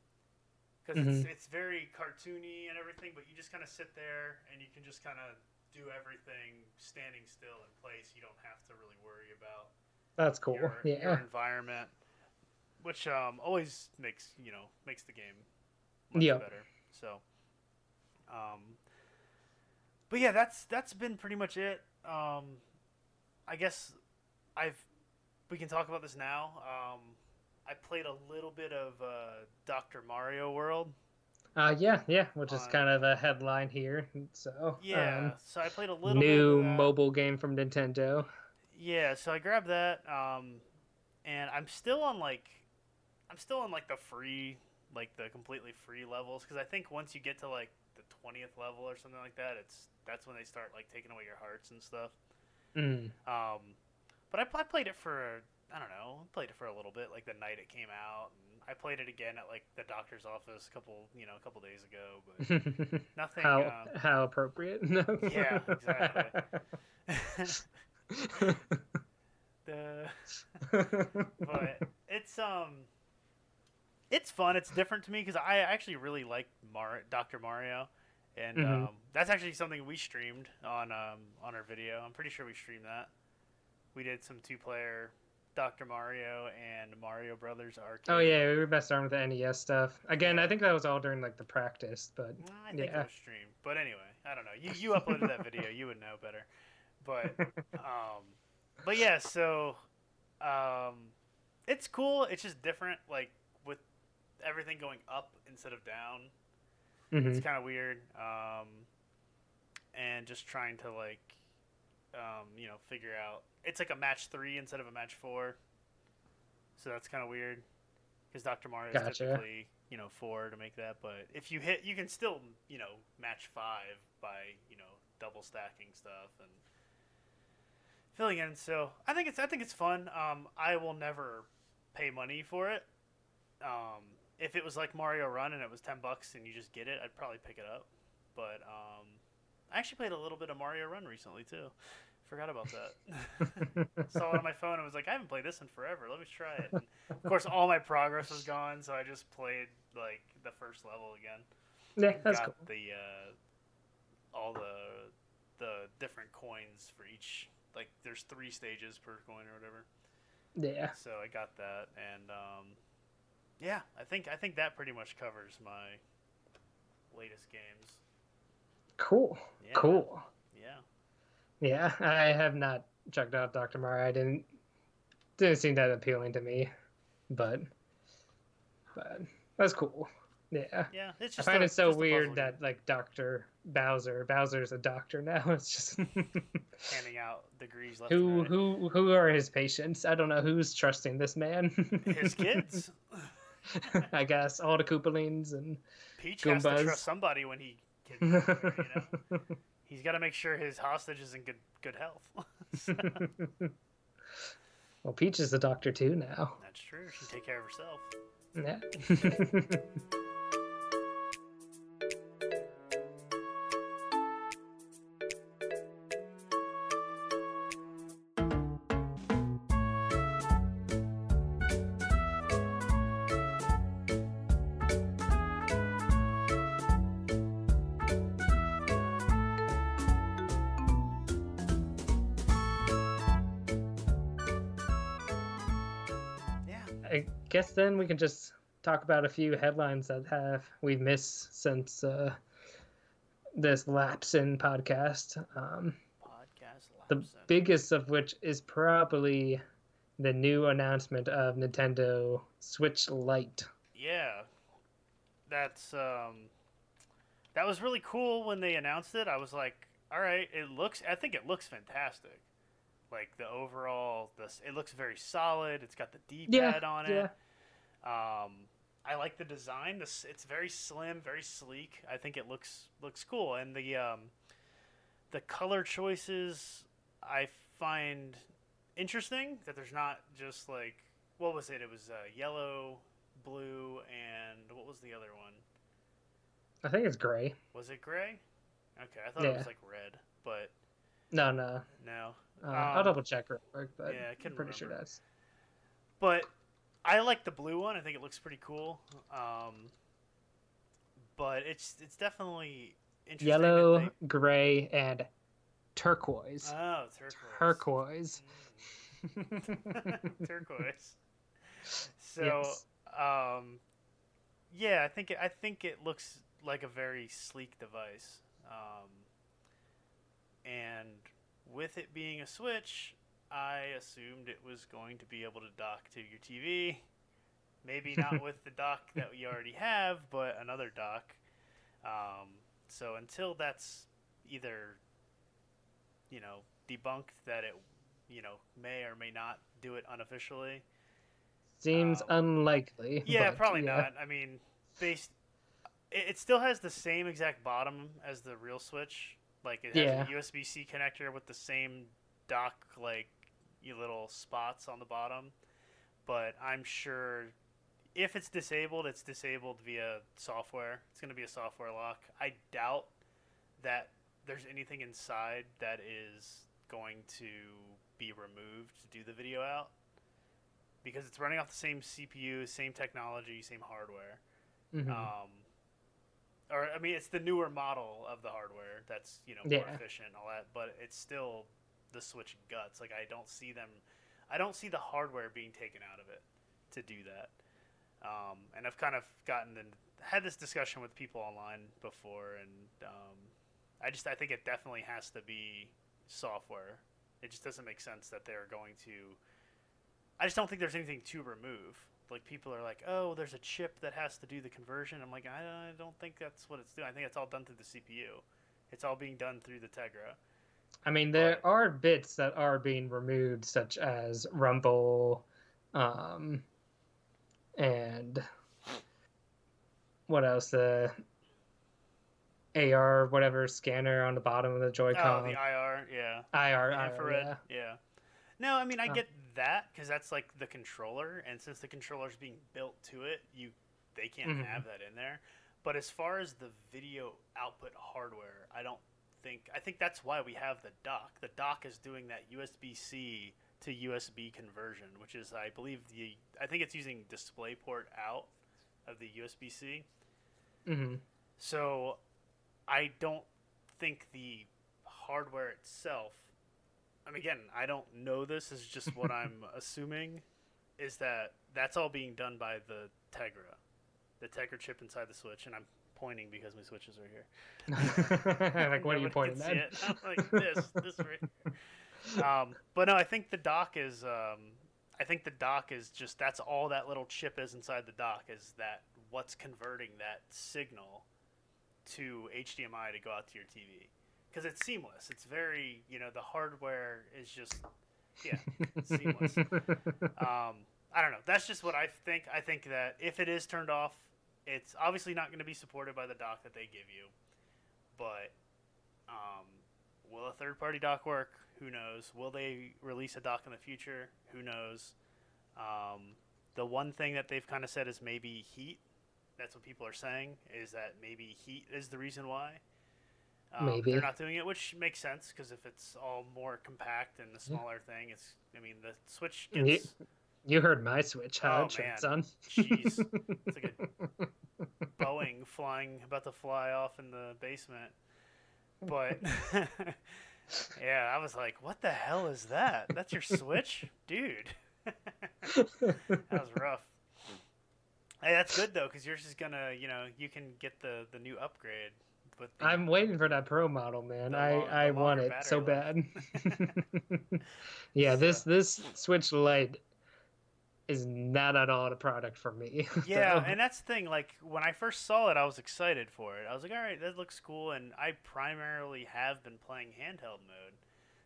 because it's, it's very cartoony and everything, but you just kind of sit there and you can just kind of do everything standing still in place. You don't have to really worry about That's cool. your, *laughs* yeah. your environment, which um, always makes you know makes the game much Yep. better. So, um, but yeah, that's that's been pretty much it. Um, I guess I've we can talk about this now. Um, I played a little bit of uh, Doctor Mario World. Uh, yeah, yeah, which is on- kind of the headline here. So Yeah, um, so I played a little new bit of mobile game from Nintendo. Yeah, so I grabbed that, um, and I'm still on like, I'm still on like the free, like the completely free levels because I think once you get to like the twentieth level or something like that, it's that's when they start like taking away your hearts and stuff. Mm. Um, but I, I played it for I don't know, played it for a little bit, like the night it came out, and I played it again at like the doctor's office a couple, you know, a couple days ago, but *laughs* nothing. how um, how appropriate. *laughs* No. Yeah, exactly. *laughs* the but it's um it's fun it's different to me because i actually really like Mar- dr mario and Mhm. um, that's actually something we streamed on um, on our video i'm pretty sure we streamed that we did some two player dr mario and mario brothers arcade oh yeah, we were best armed with the NES stuff. Again, I think that was all during like the practice, but i think Yeah. it was streamed but anyway i don't know you, you uploaded that video you would know better but *laughs* um, but yeah, so um, it's cool. It's just different, like with everything going up instead of down. Mhm. It's kind of weird, um, and just trying to like, um, you know, figure out. It's like a match three instead of a match four, so that's kind of weird. Because Dr. Mario is Gotcha. typically, you know, four to make that, but if you hit, you can still, you know, match five by, you know, double stacking stuff and filling in. So I think it's I think it's fun. Um, I will never pay money for it. Um, if it was like Mario Run and it was ten bucks and you just get it, I'd probably pick it up. But um, I actually played a little bit of Mario Run recently too. Forgot about that. *laughs* Saw it on my phone and was like, I haven't played this in forever. Let me try it. And of course, all my progress was gone, so I just played like the first level again. yeah, that's got cool. the uh, all the the different coins for each. Like, there's three stages per coin or whatever. Yeah, So I got that, and um, yeah, I think I think that pretty much covers my latest games. Cool, Yeah, cool. Yeah. Yeah, I have not checked out Dr. Mario. I didn't didn't seem that appealing to me, but but that's cool. Yeah. Yeah, it's just I find a- it so weird that like Doctor Bowser, Bowser's a doctor now. *laughs* It's just handing out degrees left who who who are his patients? I don't know who's trusting this man. *laughs* His kids. I guess all the Koopalings and Peach has to trust somebody when he. You know? *laughs* He's got to make sure his hostage is in good good health. *laughs* So, well, Peach is a doctor too now. that's true. She can take care of herself. Yeah. *laughs* then we can just talk about a few headlines that have we've missed since uh, this lapse in podcast. Um, Podcast. the in- biggest of which is probably the new announcement of Nintendo Switch Lite. Yeah. That's um that was really cool when they announced it. I was like, all right, it looks I think it looks fantastic. Like the overall this it looks very solid. It's got the D-pad on it. yeah. Um I like the design. This it's very slim, very sleek. I think it looks looks cool and the um the color choices I find interesting that there's not just like what was it? It was uh, yellow, blue, and what was the other one? I think it's gray. Was it gray? Okay, I thought it was like red, but No, no. no. Uh, I'll Um, double check real quick, but yeah, I I'm couldn't pretty sure remember. that's. But I like the blue one. I think it looks pretty cool. Um, but it's it's definitely interesting. Yellow, they- gray, and turquoise. Oh, turquoise. turquoise. Mm. *laughs* turquoise. *laughs* So, Yes. um, yeah, I think it, I think it looks like a very sleek device. Um, and with it being a Switch, I assumed it was going to be able to dock to your TV. Maybe not *laughs* with the dock that we already have, but another dock. Um, so until that's either, you know, debunked that it, you know, may or may not do it unofficially, Seems um, unlikely. yeah, probably yeah. not. I mean, based, it, it still has the same exact bottom as the real Switch. Like it has Yeah. a USB C connector with the same dock, like you little spots on the bottom. But I'm sure if it's disabled, it's disabled via software. It's going to be a software lock. I doubt that there's anything inside that is going to be removed to do the video out because it's running off the same CPU, same technology, same hardware. Mhm. Um, or I mean, it's the newer model of the hardware that's you know more Yeah. efficient and all that, but it's still the Switch guts. Like I don't see them, I don't see the hardware being taken out of it to do that. Um, and I've kind of gotten and had this discussion with people online before, and um, I just I think it definitely has to be software. It just doesn't make sense that they're going to. I just don't think there's anything to remove. Like people are like, oh, there's a chip that has to do the conversion. I'm like, I, I don't think that's what it's doing. I think it's all done through the CPU. It's all being done through the Tegra. I mean, there are bits that are being removed, such as Rumble, um, and what else? The AR, whatever scanner on the bottom of the Oh, Joy-Con. Oh, the IR, yeah. IR, The IR, infrared, yeah. yeah. No, I mean I Oh. get that because that's like the controller, and since the controller's being built to it, you they can't Mhm. have that in there. But as far as the video output hardware, I don't think I think that's why we have the dock. The dock is doing that USB C to USB conversion, which is I believe the I think it's using DisplayPort out of the USB C. hmm So I don't think the hardware itself. I mean, again, I don't know this. Is just *laughs* what I'm assuming. Is that that's all being done by the Tegra, the Tegra chip inside the Switch, and I'm pointing because my switches are here. *laughs* like, what are you pointing at? like this, this right. here. *laughs* Um, but no, I think the dock is. Um, I think the dock is just that's all that little chip is inside the dock is that what's converting that signal to HDMI to go out to your TV because it's seamless. It's very you know the hardware is just yeah seamless. *laughs* Um, I don't know. That's just what I think. I think that if it is turned off, it's obviously not going to be supported by the dock that they give you. But um, will a third party dock work? Who knows? Will they release a dock in the future? Who knows? Um, the one thing that they've kind of said is maybe heat. That's what people are saying is that maybe heat is the reason why. Um, Maybe. they're not doing it, which makes sense because if it's all more compact and the smaller thing, it's. I mean, the Switch gets You heard my switch, how Oh, it turns man. on. Jeez. It's like a *laughs* Boeing flying, about to fly off in the basement. But *laughs* yeah, I was like, "What the hell is that? That's your Switch, dude." *laughs* that was rough. Hey, that's good though, because yours is gonna, you know, you can get the the new upgrade. With the, I'm waiting for that pro model, man. The I I want it so battery bad. yeah, this this Switch Lite is not at all a product for me. *laughs* Yeah, and that's the thing. Like when I first saw it, I was excited for it. I was like, "All right, that looks cool." And I primarily have been playing handheld mode,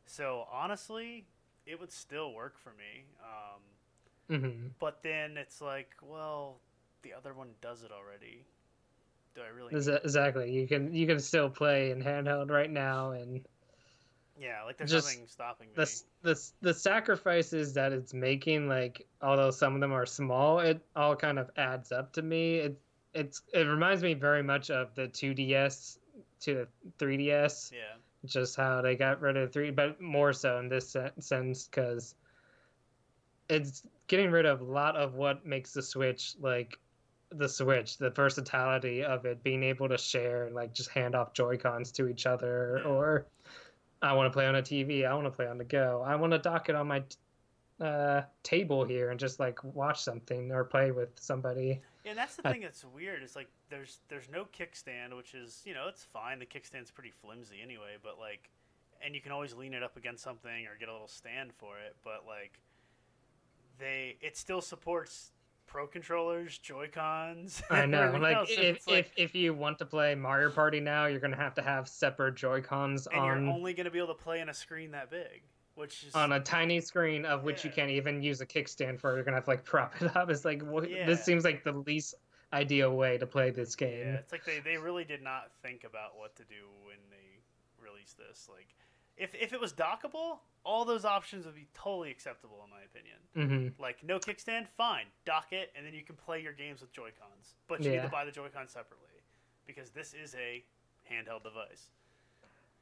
so honestly, it would still work for me. Um, Mhm. but then it's like, well, the other one does it already. Do I really? Exactly. You can you can still play in handheld right now, and Yeah, like there's just nothing stopping me. the the the sacrifices that it's making, like although some of them are small, it all kind of adds up to me. It it's it reminds me very much of the 2DS to the 3DS. Yeah, just how they got rid of three, but more so in this sense because it's getting rid of a lot of what makes the Switch like the Switch, the versatility of it, being able to share and like just hand off Joy Cons to each other, or I want to play on a TV, I want to play on the go, I want to dock it on my uh, table here and just like watch something or play with somebody. and that's the I- thing that's weird. Is like there's there's no kickstand, which is you know it's fine. The kickstand's pretty flimsy anyway, but like, and you can always lean it up against something or get a little stand for it. But like, they it still supports pro controllers, Joy Cons. I know, like if, if if you want to play Mario Party now, you're gonna have to have separate Joy Cons and on. you're only going to be able to play in a screen that big, which is on a tiny screen of which you can't even use a kickstand for. You're gonna have to like *laughs* prop it up. It's like what, Yeah. this seems like the least ideal way to play this game. yeah, it's like they, they really did not think about what to do when they released this. Like, if if it was dockable, all those options would be totally acceptable in my opinion. hmm Like no kickstand, fine, dock it, and then you can play your games with Joy Cons. But you need to buy the Joy Cons separately because this is a handheld device.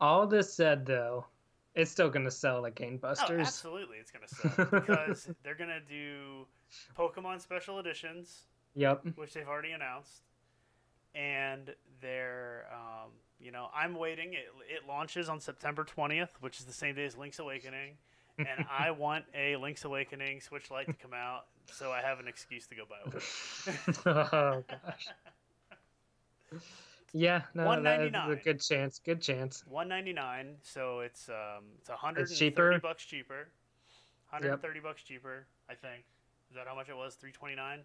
All this said, though, it's still gonna sell like Oh, gangbusters. absolutely, it's gonna sell because *laughs* they're gonna do Pokemon special editions, yep. which they've already announced, and they're, um, you know, I'm waiting. It, it launches on September 20th, which is the same day as Link's Awakening, and *laughs* I want a Link's Awakening Switch Lite to come out, so I have an excuse to go buy one. *laughs* oh gosh. Yeah, no, is a 199. good chance. Good chance. 199 so it's um it's 130 cheaper? bucks cheaper 130 bucks cheaper i think is that how much it was 329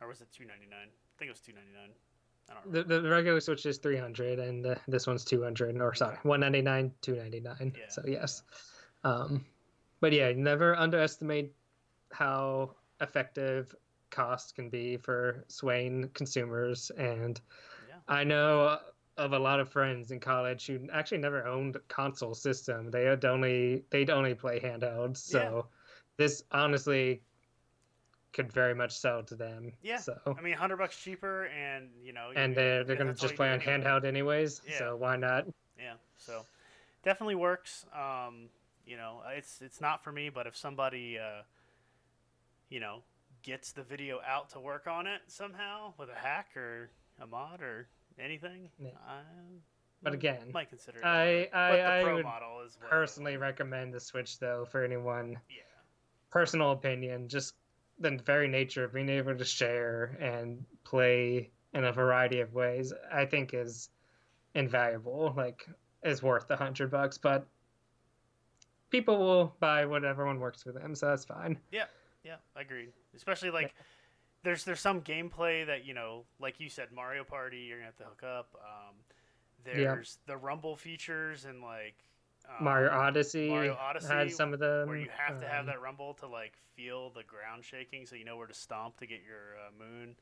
or was it 299 i think it was 299 i don't remember The, the regular Switch is 300 and uh, this one's 200 or sorry, 199, 299. Yeah. So yes. Um but yeah, never underestimate how effective cost can be for swaying consumers and Yeah. I know of a lot of friends in college who actually never owned a console system. They had only they'd only play handhelds. So this honestly could very much sell to them. Yeah. So i mean 100 bucks cheaper and you know and they're they're gonna just play on handheld anyways. Yeah. So why not? yeah so definitely works um you know it's it's not for me but if somebody uh you know gets the video out to work on it somehow with a hack or a mod or anything Yeah. I But again, might consider it I but I, the I pro would model is what- personally recommend the Switch though for anyone. yeah Personal opinion, just the very nature of being able to share and play in a variety of ways, I think is invaluable. Like is worth the hundred bucks, but people will buy whatever one works for them, so that's fine. Yeah, yeah, agreed. Especially like there's there's some gameplay that you know, like you said, Mario Party, you're gonna have to hook up. Um, there's the Rumble features and like um, Mario Odyssey, Mario Odyssey had some of them. where you have to have um, that rumble to like feel the ground shaking, so you know where to stomp to get your uh, moon.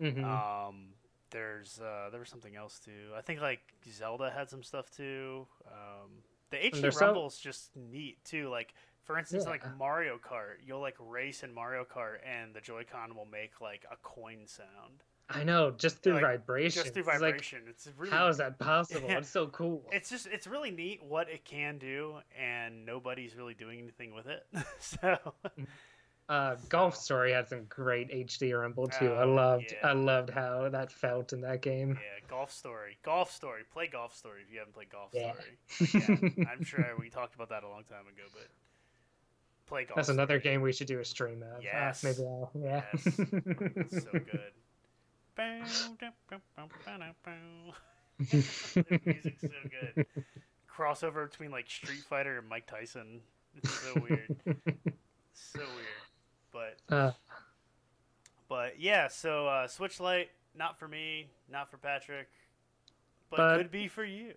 mhm. Um, there's uh, there was something else too. I think like Zelda had some stuff too. Um, the HD there's some- just neat too. Like for instance, like Mario Kart, you'll like race in Mario Kart, and the Joy-Con will make like a coin sound I know, just through like, vibration. just through It's like, vibration. it's really how is that possible? Yeah. It's so cool. it's just it's really neat what it can do, and nobody's really doing anything with it. *laughs* so Uh, Golf Story had some great HD Rumble too. I Oh, loved, yeah. I loved how that felt in that game. yeah, Golf Story, Golf Story, play Golf Story if you haven't played Golf Yeah. Story. *laughs* Yeah, I'm sure we talked about that a long time ago, but play Golf. That's another Story. game we should do a stream of. Uh, Yes. maybe I'll, yeah. Yes. It's so good. Music's so good. Crossover between like Street Fighter and Mike Tyson. It's so weird. so weird. But uh, but yeah, so uh, Switch Lite, not for me, not for Patrick, but, But- could be for you.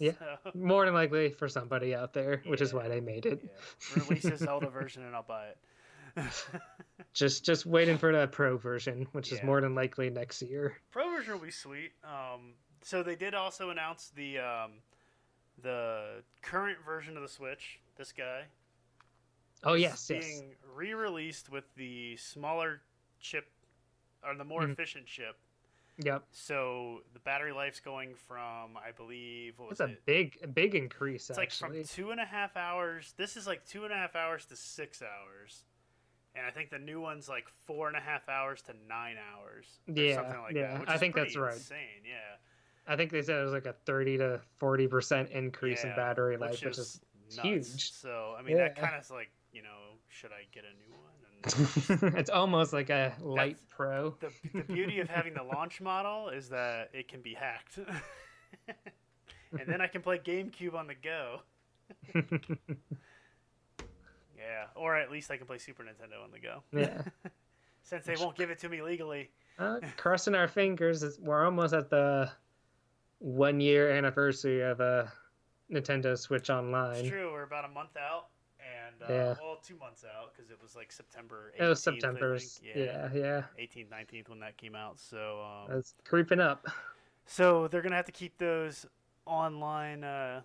Yeah. So, more than likely for somebody out there, which is why they made it. yeah. Release a Zelda version and I'll buy it. *laughs* Just, just waiting for the pro version, which is more than likely next year. Pro version will be sweet. Um, so they did also announce the um, the current version of the Switch. This guy. Oh yes, yes. Being re-released with the smaller chip, or the more Mhm. efficient chip. Yep. So the battery life's going from, I believe, what was It's a it? big, a big increase It's like from two and a half hours. This is like two and a half hours to six hours, and I think the new one's like four and a half hours to nine hours. Or Yeah, something like yeah, that. I think that's right. Insane, yeah. I think they said it was like a thirty to forty percent increase in Yeah, battery life, which is nuts. huge. So I mean, that kind of like you know, should I get a new one? *laughs* It's almost like a light pro. the the beauty of having the launch *laughs* model is that it can be hacked, *laughs* and then I can play GameCube on the go. Yeah, or at least I can play Super Nintendo on the go. yeah. *laughs* Since they won't give it to me legally. Uh, *laughs* crossing our fingers, we're almost at the one year anniversary of uh, Nintendo Switch Online. It's true. We're about a month out, and uh, Yeah. well, two months out because it was like September. 18th, It was September. Yeah, yeah. 18th, 19th when that came out. So, um, It's creeping up. so they're gonna have to keep those online uh,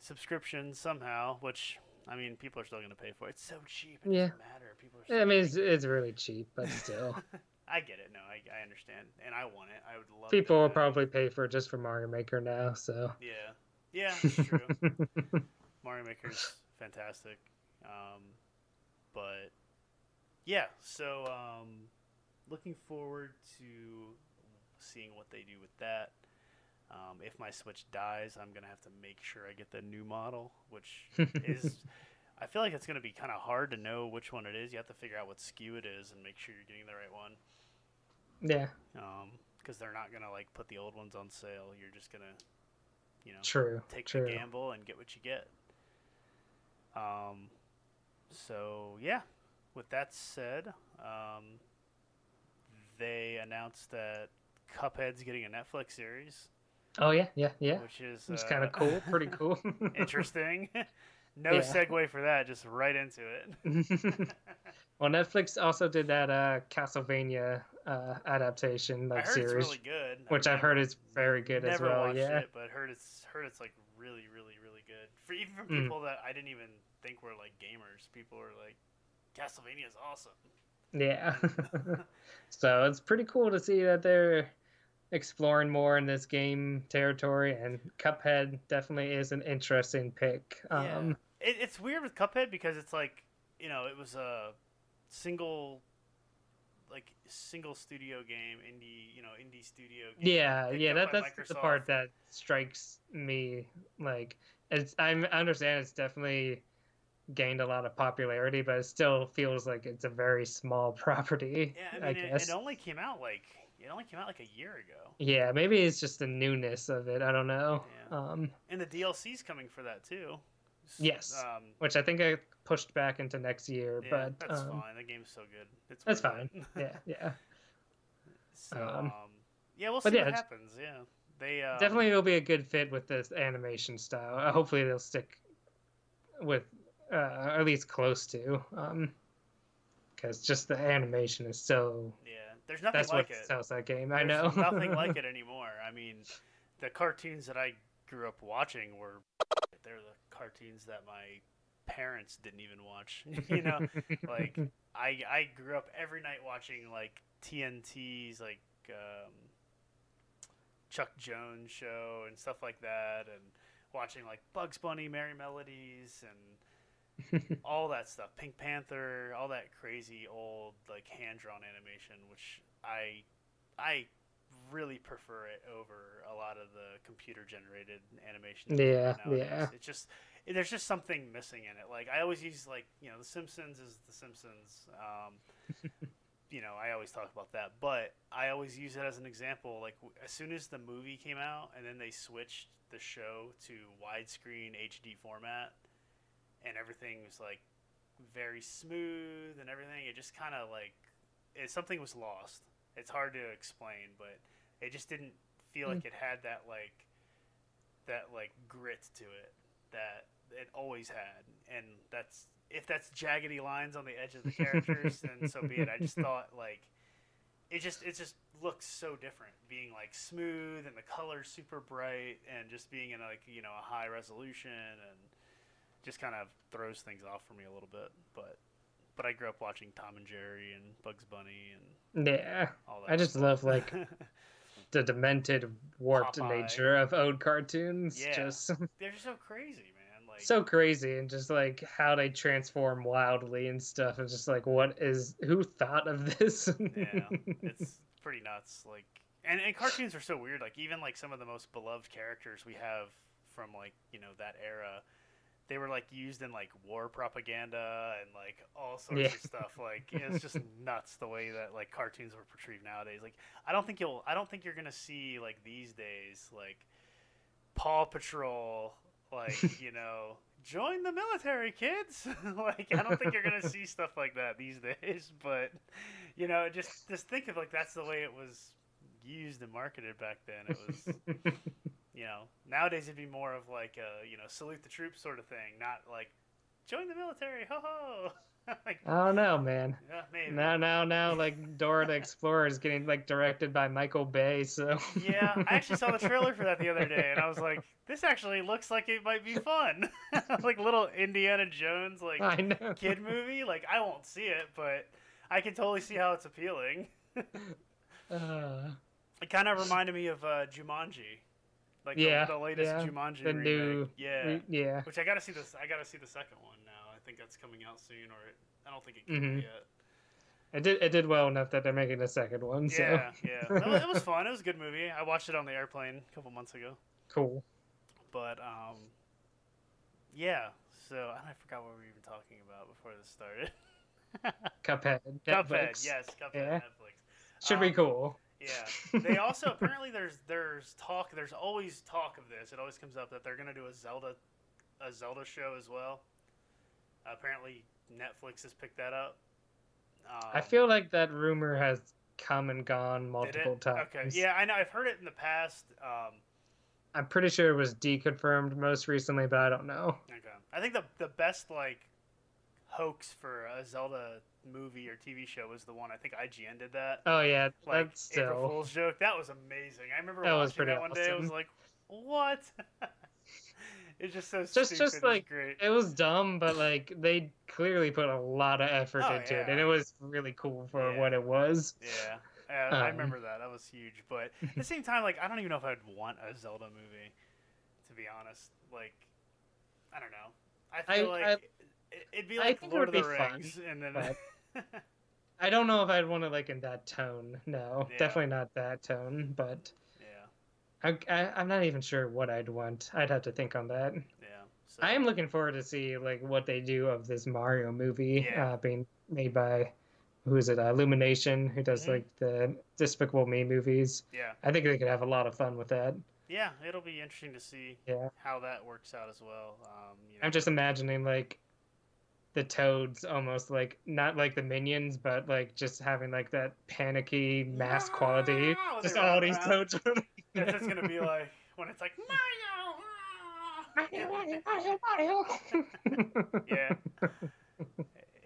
subscriptions somehow. Which I mean, people are still gonna pay for. it. It's so cheap. It Yeah. doesn't matter. People are. Still I mean, it's, it's really cheap, but still, *laughs* I get it. No, I, I understand, and I want it. I would love. people will probably pay for it just for Mario Maker now. So. Yeah, yeah, *laughs* true. *laughs* Mario Maker's fantastic. Um, but yeah, so um, looking forward to seeing what they do with that. Um, if my Switch dies, I'm gonna have to make sure I get the new model, which *laughs* is. I feel like it's gonna be kind of hard to know which one it is. You have to figure out what SKU it is and make sure you're getting the right one. yeah, Um, Because they're not gonna like put the old ones on sale. You're just gonna, you know, true, take true. the gamble and get what you get. Um, so yeah. With that said, um, they announced that Cuphead's getting a Netflix series, Oh yeah, yeah, yeah. which is It's uh, kind of cool, pretty *laughs* cool. interesting. *laughs* no Yeah. segue for that, just right into it. *laughs* well, Netflix also did that uh, Castlevania uh, adaptation like series, it's really good, which I've heard is very good as well. Yeah, it, but heard it's heard it's like really, really, really good. For even from Mm. people that I didn't even think were like gamers, people were like, "Castlevania is awesome." yeah. so it's pretty cool to see that they're exploring more in this game territory, and Cuphead definitely is an interesting pick. Yeah. Um, It, it's weird with Cuphead because it's like you know it was a single, like single studio game, indie you know indie studio. Game Yeah, yeah, that that's the part that strikes me. Like, it's I'm, I understand it's definitely gained a lot of popularity, but it still feels like it's a very small *laughs* property. Yeah, I, I mean, it, it only came out like it only came out like a year ago, Yeah, maybe it's just the newness of it. I don't know. Yeah. Um, and the DLC's coming for that too. Yes. Um, which I think I pushed back into next year, yeah, but that's um, fine. That game's so good. It's that's fine. it. yeah, *laughs* yeah. so, Um, um, yeah, we'll see yeah, what happens. Yeah, they um, definitely will be a good fit with this animation style. Uh, hopefully they'll stick with uh, at least close to, because just the animation is so. Yeah, there's nothing That's like what it. sells that game. I know. Nothing *laughs* like it anymore. I mean, the cartoons that I grew up watching were they're the cartoons that my parents didn't even watch. *laughs* you know, like I I grew up every night watching like TNT's like um, Chuck Jones show and stuff like that, and watching like Bugs Bunny, Merrie Melodies, and *laughs* all that stuff. Pink Panther, all that crazy old like hand drawn animation, which I I really prefer it over a lot of the computer generated animation. Yeah, nowadays. yeah. It's just there's just something missing in it. Like I always use like you know The Simpsons is The Simpsons. Um, *laughs* you know I always talk about that, but I always use it as an example. Like w- as soon as the movie came out, and then they switched the show to widescreen HD format, and everything was like very smooth and everything. It just kind of like it, something was lost. It's hard to explain, but it just didn't feel like hmm. it had that like that like grit to it that it always had, and that's if that's jaggedy lines on the edge of the characters, then so be it. I just *laughs* thought like it just it just looks so different, being like smooth and the colors super bright, and just being in like you know a high resolution, and just kind of throws things off for me a little bit. But but I grew up watching Tom and Jerry and Bugs Bunny and yeah. I just stuff. love like *laughs* the demented, warped Popeye. nature of old cartoons. Yeah. Just *laughs* they're just so crazy, man. Like so crazy, and just like how they transform wildly and stuff. And just like, what is who thought of *laughs* this? yeah, it's pretty nuts. Like, and, and cartoons are so weird. Like, even like some of the most beloved characters we have from like you know that era, they were like used in like war propaganda and like all sorts Yeah. of stuff. Like, it's just *laughs* nuts the way that like cartoons were portrayed nowadays. Like, I don't think you'll, I don't think you're gonna see like these days like Paw Patrol. Like, *laughs* you know. Join the military, kids! *laughs* like, I don't think you're gonna see stuff like that these days. But you know, just just think of like that's the way it was used and marketed back then. It was, you know, nowadays it'd be more of like a you know salute the troops sort of thing, not like join the military, ho ho. *laughs* like, don't know, man. yeah, maybe. Now, now, now, like Dora the Explorer is getting like directed by Michael Bay, so Yeah, I actually saw the *laughs* trailer for that the other day, and I was like, this actually looks like it might be fun, *laughs* like little Indiana Jones like kid movie. Like I won't see it, but I can totally see how it's appealing. Uh, It kind of reminded me of uh, Jumanji, like Yeah, the, the latest yeah, Jumanji the remake. new- yeah, re- yeah. which I gotta see this. I gotta see the second one now. I think that's coming out soon, or it, I don't think it came Mhm. yet. It did. It did well enough that they're making a second one. So Yeah, yeah, *laughs* it was, it was fun. It was a good movie. I watched it on the airplane a couple months ago, cool. but um, yeah. So I forgot what we were even talking about before this started. *laughs* Cuphead. Cuphead, yes, Cuphead, Yeah. Netflix. Should be Um, cool. Yeah. *laughs* They also apparently there's there's talk there's always talk of this. It always comes up that they're gonna do a Zelda a Zelda show as well. apparently Netflix has picked that up. Um, I feel like that rumor has come and gone multiple times. Okay. Yeah, I know. I've heard it in the past. Um, I'm pretty sure it was deconfirmed most recently, but I don't know. okay. I think the the best like hoax for a Zelda movie or TV show was the one I think IGN did that. Oh yeah, like that's April. Fool's joke. That was amazing. I remember That was watching pretty that one day. I was like, "What?" *laughs* it's just so Just- stupid. just like- great. It was dumb, but like they clearly put a lot of effort Oh, into it, and it was really cool for Yeah. what it was. Yeah, yeah I Um, remember that. That was huge. But at the same time, like, I don't even know if I'd want a Zelda movie. To be honest, like, I don't know. I I- feel like I- it- it'd be I like think it Lord of the be fun, Rings, and then but- I don't know if I'd want it like in that tone. No, Yeah. definitely not that tone. But yeah, I, I, I'm not even sure what I'd want. I'd have to think on that. yeah. So, I am looking forward to see like what they do of this Mario movie Yeah. uh, being made by who is it? Uh, Illumination, who does Mhm. like the Despicable Me movies. Yeah, I think they could have a lot of fun with that. yeah, it'll be interesting to see Yeah. how that works out as well. Um, you know, I'm just imagining like the toads almost like not like the minions, but like just having like that panicky mass quality. Yeah, Just all these around. toads. running. That's just gonna be *laughs* like when it's like Mario, Mario. Mario, Mario, Mario. yeah,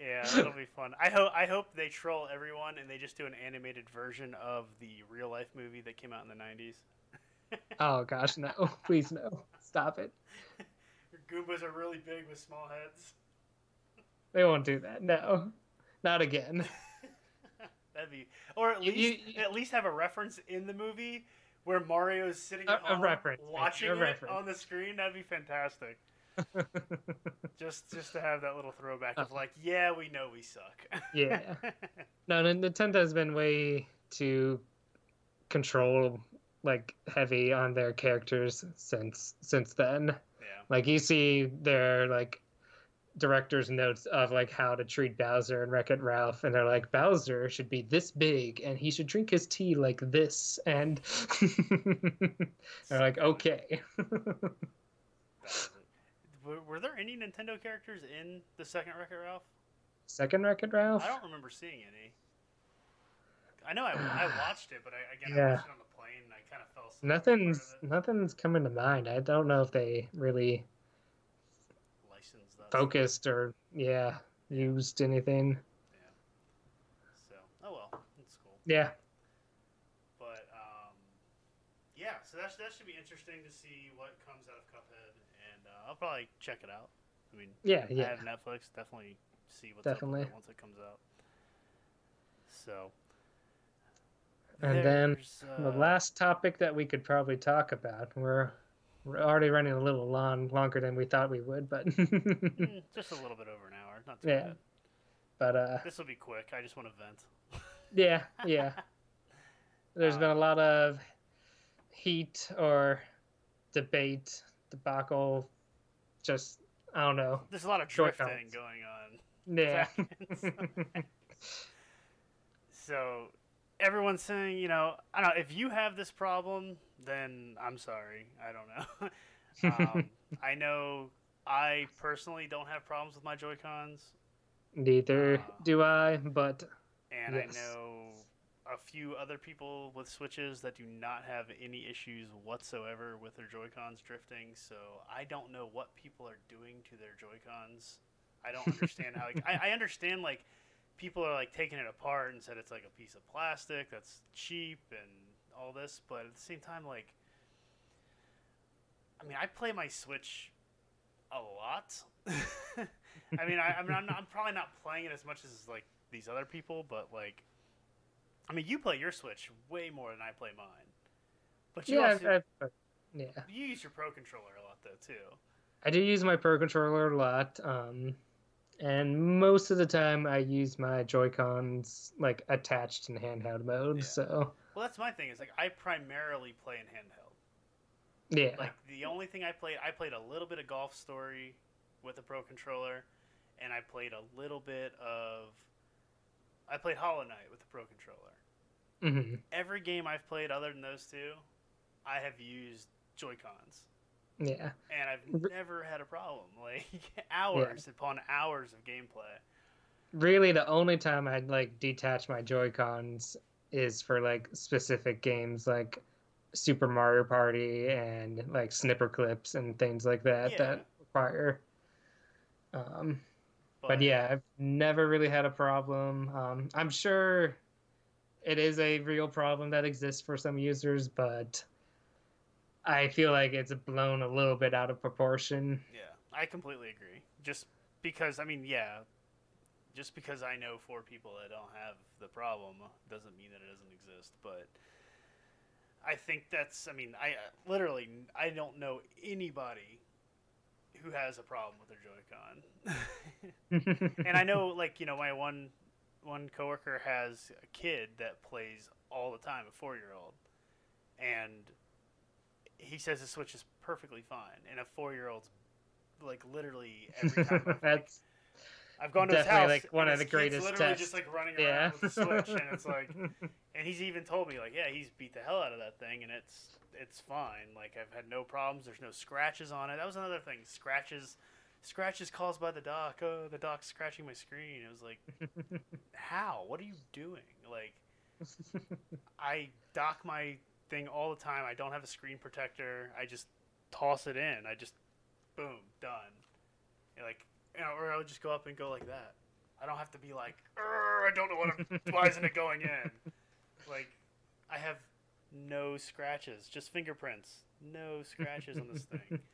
yeah, that'll be fun. I hope I hope they troll everyone and they just do an animated version of the real life movie that came out in the '90s. *laughs* Oh gosh, no! *laughs* Please no! Stop it! your Goombas are really big with small heads. They won't do that. No, not again. *laughs* That'd be, or at least you- at least have a reference in the movie where Mario is sitting A- at a reference, watching a it reference. on the screen. That'd be fantastic. *laughs* Just just to have that little throwback of Uh-huh. like, yeah, we know we suck. Yeah. *laughs* No, Nintendo has been way too control like heavy on their characters since since then. yeah. Like you see their like director's notes of like how to treat Bowser and Wreck It Ralph, and they're like Bowser should be this big and he should drink his tea like this, and *laughs* they're like okay. It. Were, there any Nintendo characters in the second Wreck-It Ralph? Second Wreck It Ralph. I don't remember seeing any. I know I, *sighs* I watched it, but I, again, I Yeah. watched it on the plane and I kind of fell asleep. Nothing's nothing's coming to mind. I don't know if they really. Focused or yeah used anything. So, oh well, it's cool. Yeah, But um, yeah, so that's that should be interesting to see what comes out of Cuphead, and uh, I'll probably check it out. I mean, yeah, I yeah. have Netflix. Definitely see what's Definitely. up once it comes out. So. And then there's, The uh, last topic that we could probably talk about. We're we're already running a little long, longer than we thought we would, but mm, *laughs* just a little bit over an hour, not too Yeah. bad. but uh, This will be quick. I just want to vent. *laughs* yeah, yeah. *laughs* There's Uh, been a lot of heat or debate, debacle. Just I don't know. There's a lot of drifting going on. Yeah. So everyone's saying, you know, I don't know if you have this problem, then I'm sorry. I don't know. *laughs* um, *laughs* I know I personally don't have problems with my Joy Cons, Neither uh, do I, but and Yes. I know a few other people with Switches that do not have any issues whatsoever with their Joy Cons drifting. So I don't know what people are doing to their Joy Cons. I don't understand how. I, I understand like people are like taking it apart and said it's like a piece of plastic that's cheap and all this, but at the same time, like, I mean, I play my Switch a lot. I mean, I, I mean, I'm, not, I'm probably not playing it as much as like these other people, but like, I mean, you play your Switch way more than I play mine. But you yeah, also, I've, I've- yeah. you use your Pro controller a lot though too. I do use my Pro controller a lot, um, and most of the time I use my Joy Cons like attached in handheld mode. Yeah. So Well, that's my thing. Is like I primarily play in handheld. yeah, Like the only thing I played, I played a little bit of Golf Story with a Pro controller, and I played a little bit of. I played Hollow Knight with the Pro controller. Mm-hmm. Every game I've played other than those two, I have used Joy Cons, yeah, and I've never had a problem. Like *laughs* hours upon hours of gameplay. really the only time I'd like detach my Joy Cons is for like specific games like Super Mario Party and like Snipperclips and things like that Yeah. that require. Um, but yeah, I've never really had a problem. Um, I'm sure it is a real problem that exists for some users, but I feel like it's blown a little bit out of proportion. Yeah, I completely agree. Just because, I mean, yeah, just because I know four people that don't have the problem doesn't mean that it doesn't exist. But I think that's, I mean, I literally, I don't know anybody who has a problem with their Joy-Con. *laughs* and I know, like, you know, my one one coworker has a kid that plays all the time, a four year old, and he says the Switch is perfectly fine, and a four year old's like literally *laughs* every time. I've, like, That's I've gone to his house. like, one of the greatest literally tests. just like running Yeah. around with the switch, and it's like, *laughs* and he's even told me like, yeah, he's beat the hell out of that thing, and it's it's fine. Like I've had no problems. There's no scratches on it. That was another thing. Scratches, scratches caused by the dock. Oh, the dock's scratching my screen. It was like, *laughs* how? What are you doing? Like I dock my thing all the time. I don't have a screen protector. I just toss it in. I just boom, done. And like, you know, or I'll just go up and go like that. I don't have to be like, I don't know what I'm, *laughs* why isn't it going in? Like, I have no scratches, just fingerprints. No scratches on this thing. *laughs*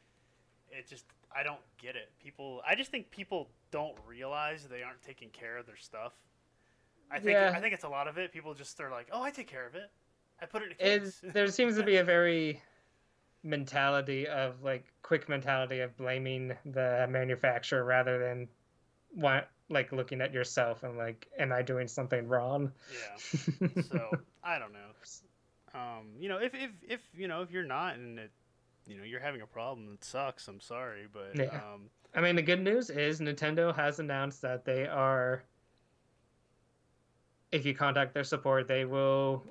It just, I don't get it. People, I just think people don't realize they aren't taking care of their stuff. I think, Yeah. I think it's a lot of it. People just are like, oh, I take care of it. I put it in a case. there *laughs* seems to be a very mentality of like quick mentality of blaming the manufacturer rather than what like looking at yourself and like am i doing something wrong yeah. *laughs* so I don't know. Um, you know, if if if you know if you're not and it, you know you're having a problem, it sucks. I'm sorry, but Yeah. um, I mean, the good news is Nintendo has announced that they are. If you contact their support, they will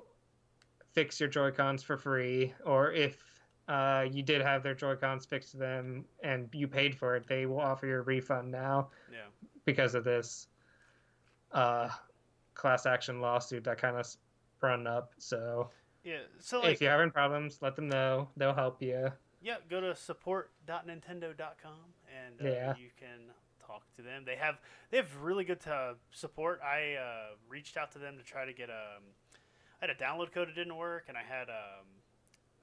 fix your Joy Cons for free. Or if uh, you did have their Joy Cons fixed to them and you paid for it, they will offer you a refund now yeah, because of this uh, class action lawsuit that kind of sprung up. So yeah. So like, if you're having problems, let them know. They'll help you. yeah, go to support.nintendo.com and uh, Yeah. you can talk to them. They have they have really good uh, support. I uh, reached out to them to try to get a. I had a download code that didn't work, and I had um,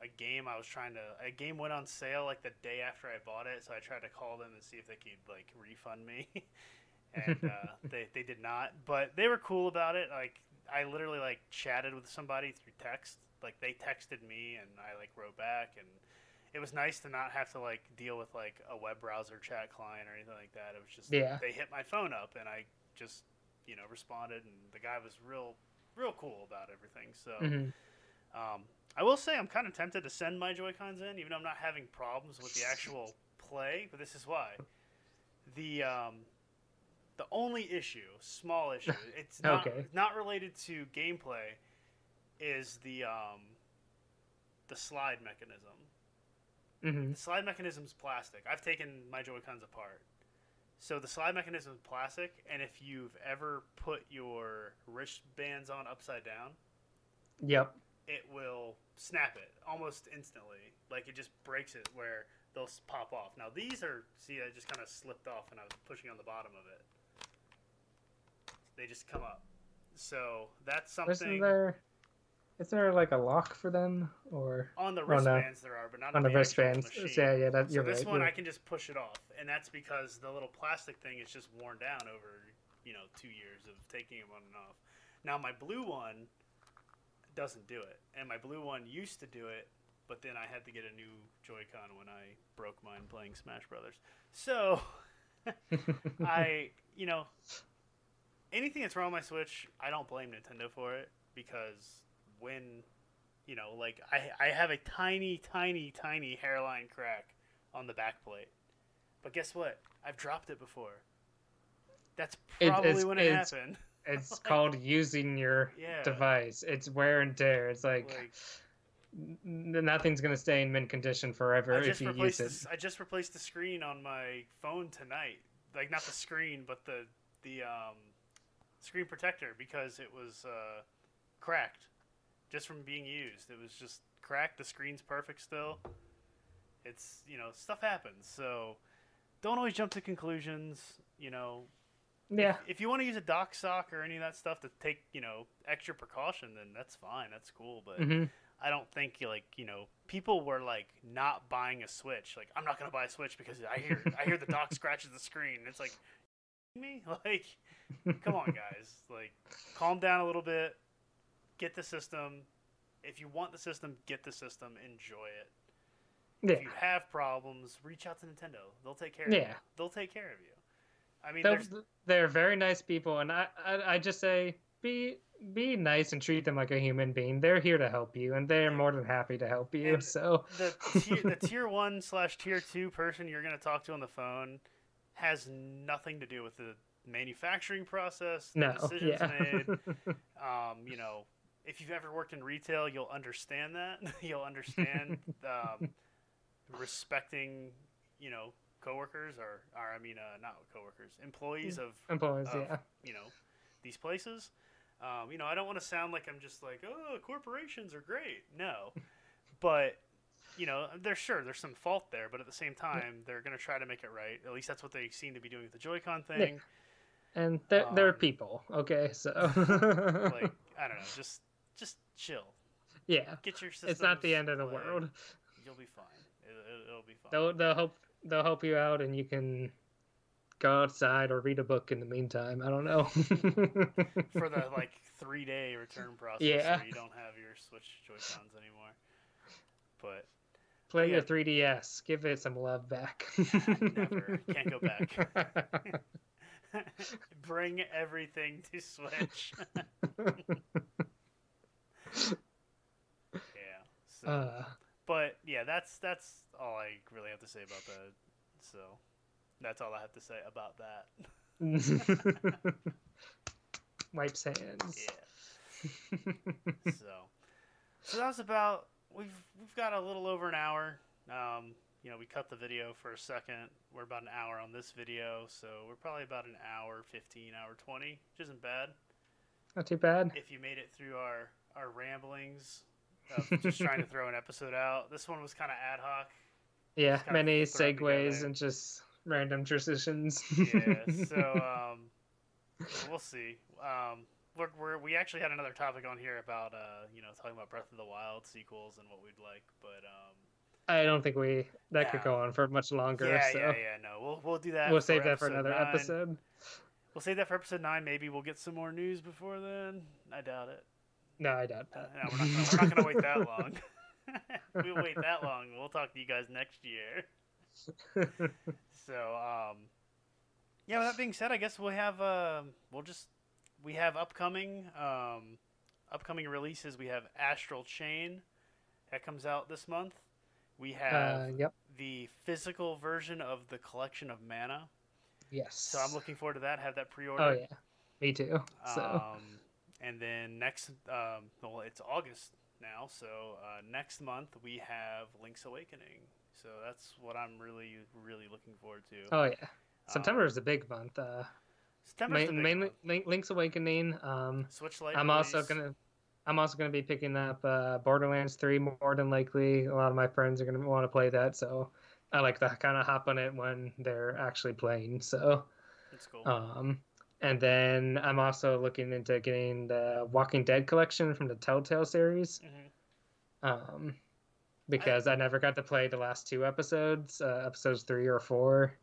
a game I was trying to. A game went on sale like the day after I bought it, so I tried to call them and see if they could like refund me, *laughs* and uh, *laughs* they they did not. But they were cool about it. Like I literally like chatted with somebody through text. Like they texted me, and I like wrote back, and it was nice to not have to like deal with like a web browser chat client or anything like that. It was just Yeah. they hit my phone up, and I just you know responded, and the guy was real real cool about everything. So. Mhm. Um, I will say I'm kind of tempted to send my Joy Cons in, even though I'm not having problems with the actual play. But this is why. The um, the only issue, small *laughs* issue, it's not Okay. not related to gameplay, is the um, the slide mechanism. Mhm. The slide mechanism's plastic. I've taken my Joy Cons apart. So the slide mechanism is plastic, and if you've ever put your wristbands on upside down, Yep. it will snap it almost instantly. Like it just breaks it where they'll pop off. Now these are see I just kind of slipped off and I was pushing on the bottom of it. They just come up. So that's Isn't something there? Is there like a lock for them or on the Oh, no. wristbands there are, but not on the actual wristbands? machine. Yeah, yeah, that, you're this right. one you're I can just push it off, and that's because the little plastic thing is just worn down over you know two years of taking it on and off. Now my blue one doesn't do it, and my blue one used to do it, but then I had to get a new Joy-Con when I broke mine playing Smash Brothers. So *laughs* I, you know, anything that's wrong with my Switch, I don't blame Nintendo for it because when, you know, like I, I have a tiny, tiny, tiny hairline crack on the back plate, but guess what? I've dropped it before. That's It- probably it's- when it it's- happened. it's *laughs* Like- called using your Yeah. device. It's wear and tear. It's like, Like, nothing's gonna stay in mint condition forever if you use it. this, I just replaced the screen on my phone tonight. Like not the screen, but the the um, screen protector because it was uh, cracked just from being used. It was just cracked. The screen's perfect still. It's you know stuff happens. So don't always jump to conclusions. You know Yeah, if you want to use a dock sock or any of that stuff to take you know extra precaution, then that's fine. That's cool. But hmm I don't think like you know people were like not buying a Switch. Like I'm not gonna buy a Switch because I hear I hear the dock *laughs* scratches the screen. It's like me *laughs* like *laughs* come on guys like calm down a little bit. Get the system. If you want the system, get the system. Enjoy it. yeah, If you have problems, reach out to Nintendo. They'll take care of you. yeah. They'll take care of you. I mean, They're, they're very nice people, and I, I I just say be be nice and treat them like a human being. They're here to help you, and they're more than happy to help you. And *laughs* So the tier, the tier one slash tier two person you're gonna talk to on the phone has nothing to do with the manufacturing process, the No, decisions yeah. made. *laughs* Um, you know, if you've ever worked in retail, you'll understand that. *laughs* you'll understand *laughs* um, respecting, you know, coworkers or, or I mean, uh, not coworkers, employees of Employees, of, yeah. you know, these places. Um, you know, I don't want to sound like I'm just like, oh, corporations are great. No, *laughs* but you know, there's sure there's some fault there, but at the same time, they're gonna try to make it right. At least that's what they seem to be doing with the Joy-Con thing. And they're, they're Um, people, okay? So, Like, I don't know, just just chill. yeah, Get your it's not the end of the world. You'll be fine. It, it'll be fine. They'll, they'll help they'll help you out, and you can go outside or read a book in the meantime. I don't know. *laughs* For the *laughs* like three day return process, Yeah. where you don't have your Switch Joy-Cons anymore. But Play Yeah. your 3DS. Give it some love back. Never. Can't go back. *laughs* Bring everything to Switch. Yeah. So, uh, but yeah, that's that's all I really have to say about that. So that's all I have to say about that. *laughs* wipes hands. Yeah. So so that was about we've we've got a little over an hour. Um, you know, we cut the video for a second. We're about an hour on this video, so we're probably about an hour 15, hour 20, which isn't bad. Not too bad. if you made it through our our ramblings of just trying to *laughs* throw an episode out. This one was kind of ad hoc. Yeah, many segues and just random transitions. Yeah, so *laughs* um, we'll see. Um, we're, we're, we actually had another topic on here about uh, you know talking about Breath of the Wild sequels and what we'd like, but um, I don't think we that could go on for much longer. yeah, so yeah, yeah, no, we'll we'll do that. we'll save that for another nine. episode. We'll save that for episode nine. Maybe we'll get some more news before then. I doubt it. No, I doubt Uh, no, we're not we're not gonna wait that long. *laughs* we'll wait that long. We'll talk to you guys next year. So, um, yeah. With that being said, I guess we'll have um, we'll just we have upcoming um, upcoming releases. We have Astral Chain that comes out this month. We have uh, yep. the physical version of the Collection of Mana. Yes. So I'm looking forward to that. Have that pre-ordered. Oh yeah, me too. So Um, and then next, um, well, it's August now, so uh, next month we have Link's Awakening. So that's what I'm really, really looking forward to. oh yeah, Um, September is a big month. Uh, September's the main, big mainly month. Link, Link's Awakening. Um, Switch. I'm also gonna. I'm also gonna be picking up uh, Borderlands 3 more than likely. A lot of my friends are gonna want to play that, so I like to kind of hop on it when they're actually playing. So, That's cool. um, and then I'm also looking into getting the Walking Dead collection from the Telltale series. hmm Um, because I, never got to play the last two episodes, uh, episodes three or four.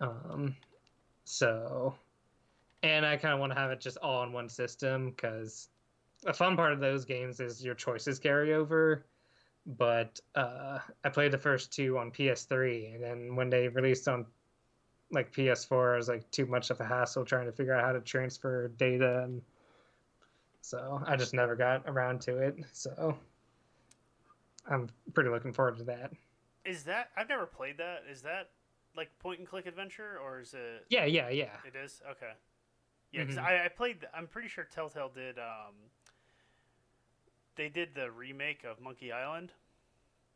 Um, so, and I kind of want to have it just all in one system because a fun part of those games is your choices carry over. But uh, I played the first two on PS3, and then when they released on like PS4, is like too much of a hassle trying to figure out how to transfer data, and so I just never got around to it. So I'm pretty looking forward to that. Is that I've never played that? Is that like point and click adventure or is it? Yeah, yeah, yeah. It is okay. Yeah, because Mhm. I, I played. I'm pretty sure Telltale did. Um, they did the remake of Monkey Island.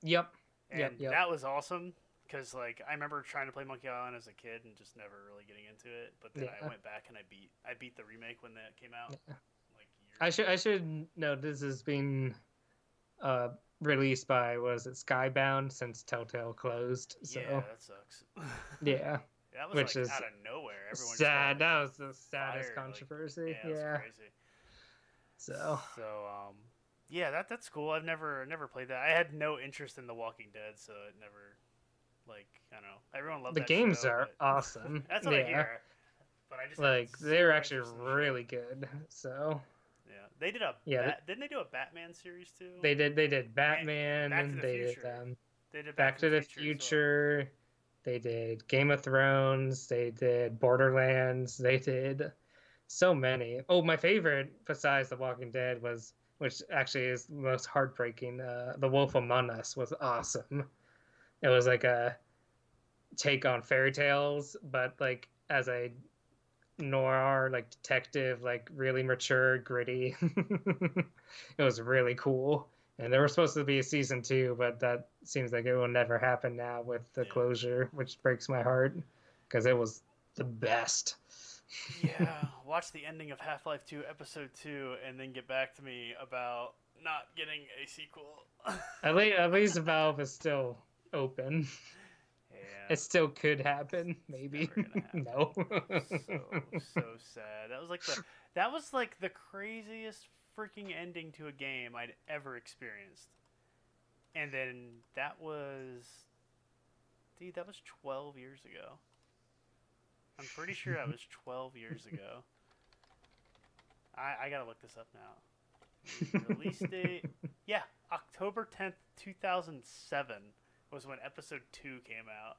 Yep. and Yep, yep. that was awesome because like I remember trying to play Monkey Island as a kid and just never really getting into it. But then I went back and I beat I beat the remake when that came out. Yeah. Like years I should I should note this has been uh released by was it Skybound since Telltale closed. So Yeah, that sucks. *laughs* yeah. that was Which like is out of nowhere. Everyone Sad. That was the saddest fired, like, controversy. yeah, yeah. crazy. So so um, yeah, that that's cool. I've never never played that. I had no interest in The Walking Dead, so it never like I don't know. Everyone loved the games show, are but- awesome. *laughs* That's what yeah. I hear. But I just Like they're actually really good. So Yeah, they did a Yeah, Bat- didn't they do a Batman series too? they did they did Batman Back to and the they did um They did Back to the as. Future. They did Game of Thrones. They did Borderlands. They did so many. Oh, my favorite besides The Walking Dead was, which actually is the most heartbreaking. Uh, the Wolf Among Us was awesome. It was like a take on fairy tales, but like as a noir, like detective, like really mature, gritty. *laughs* it was really cool. And there was supposed to be a season two, but that seems like it will never happen now with the Yeah. closure, which breaks my heart because it was the best. yeah, *laughs* watch the ending of Half Life 2 Episode 2 and then get back to me about not getting a sequel. At least, at least *laughs* Valve is still open. yeah. It still could happen, maybe. *laughs* happen. no. so so sad. That was like the that was like the craziest freaking ending to a game I'd ever experienced. And then that was dude, that was 12 years ago. I'm pretty sure that was 12 years ago. I I got to look this up now. Release date. *laughs* Yeah, October 10th, 2007 was when episode 2 came out.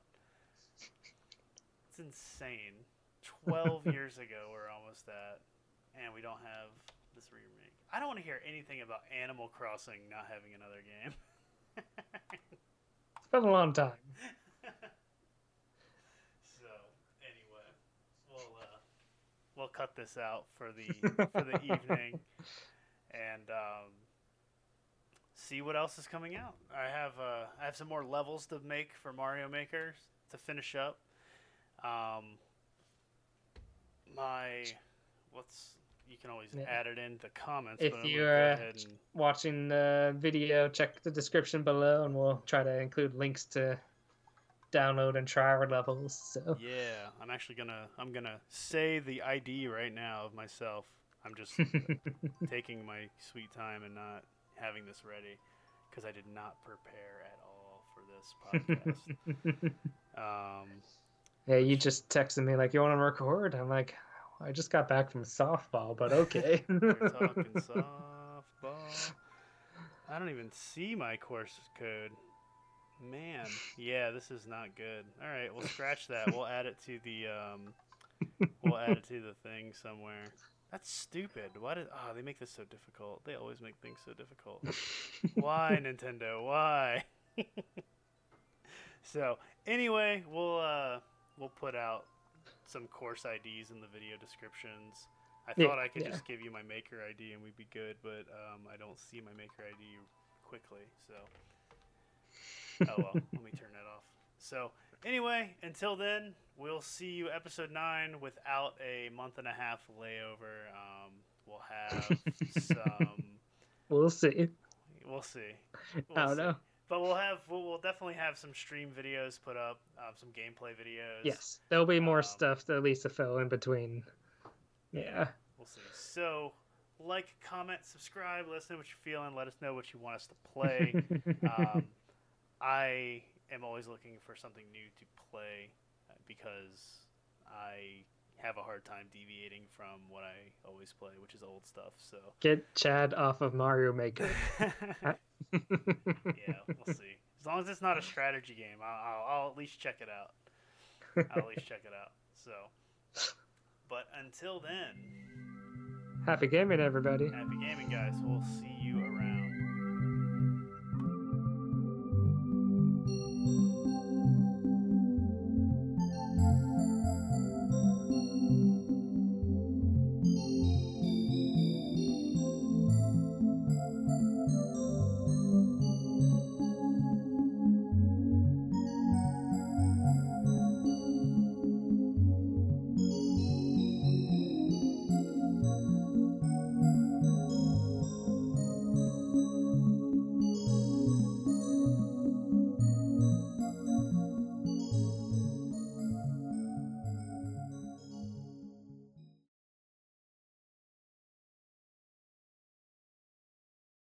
It's insane. 12 *laughs* years ago we're almost at and we don't have this remake. I don't want to hear anything about Animal Crossing not having another game. it's been a long time. *laughs* so, anyway, we'll uh, we'll cut this out for the for the *laughs* evening and um, see what else is coming out. I have uh, I have some more levels to make for Mario Maker to finish up. Um, my what's you can always Yeah. add it in the comments. If but I'm gonna you're, uh, and Watching the video, check the description below, and we'll try to include links to download and try our levels. So yeah, I'm actually gonna I'm gonna say the ID right now of myself. I'm just *laughs* taking my sweet time and not having this ready because I did not prepare at all for this *laughs* podcast. um, yeah, you just texted me like you want to record. I'm like, I just got back from softball, but *laughs* okay. we're talking *laughs* softball. I don't even see my course code. Man, yeah, this is not good. All right, we'll scratch that. We'll add it to the um, we'll add it to the thing somewhere. That's stupid. Why did oh they make this so difficult? They always make things so difficult. *laughs* Why Nintendo? Why? *laughs* so anyway, we'll uh we'll put out some course IDs in the video descriptions. I Yeah, thought I could yeah. just give you my maker ID and we'd be good, but um, I don't see my maker ID quickly, so oh well, *laughs* let me turn that off. So anyway, until then, we'll see you episode nine without a month and a half layover. Um, we'll have *laughs* some. we'll see. We'll see. I We'll don't see. know. But we'll have we'll, we'll definitely have some stream videos put up, um, some gameplay videos. Yes, there'll be more Um, stuff to at least to fill in between. Yeah. We'll see. So, like, comment, subscribe, let us know what you're feeling. Let us know what you want us to play. *laughs* um, I am always looking for something new to play because I have a hard time deviating from what I always play, which is old stuff. So, Get Chad off of Mario Maker. *laughs* *laughs* yeah, we'll see. As long as it's not a strategy game, I'll, I'll, I'll at least check it out. I'll at least check it out. So, but until then, Happy gaming, everybody. happy gaming, guys. We'll see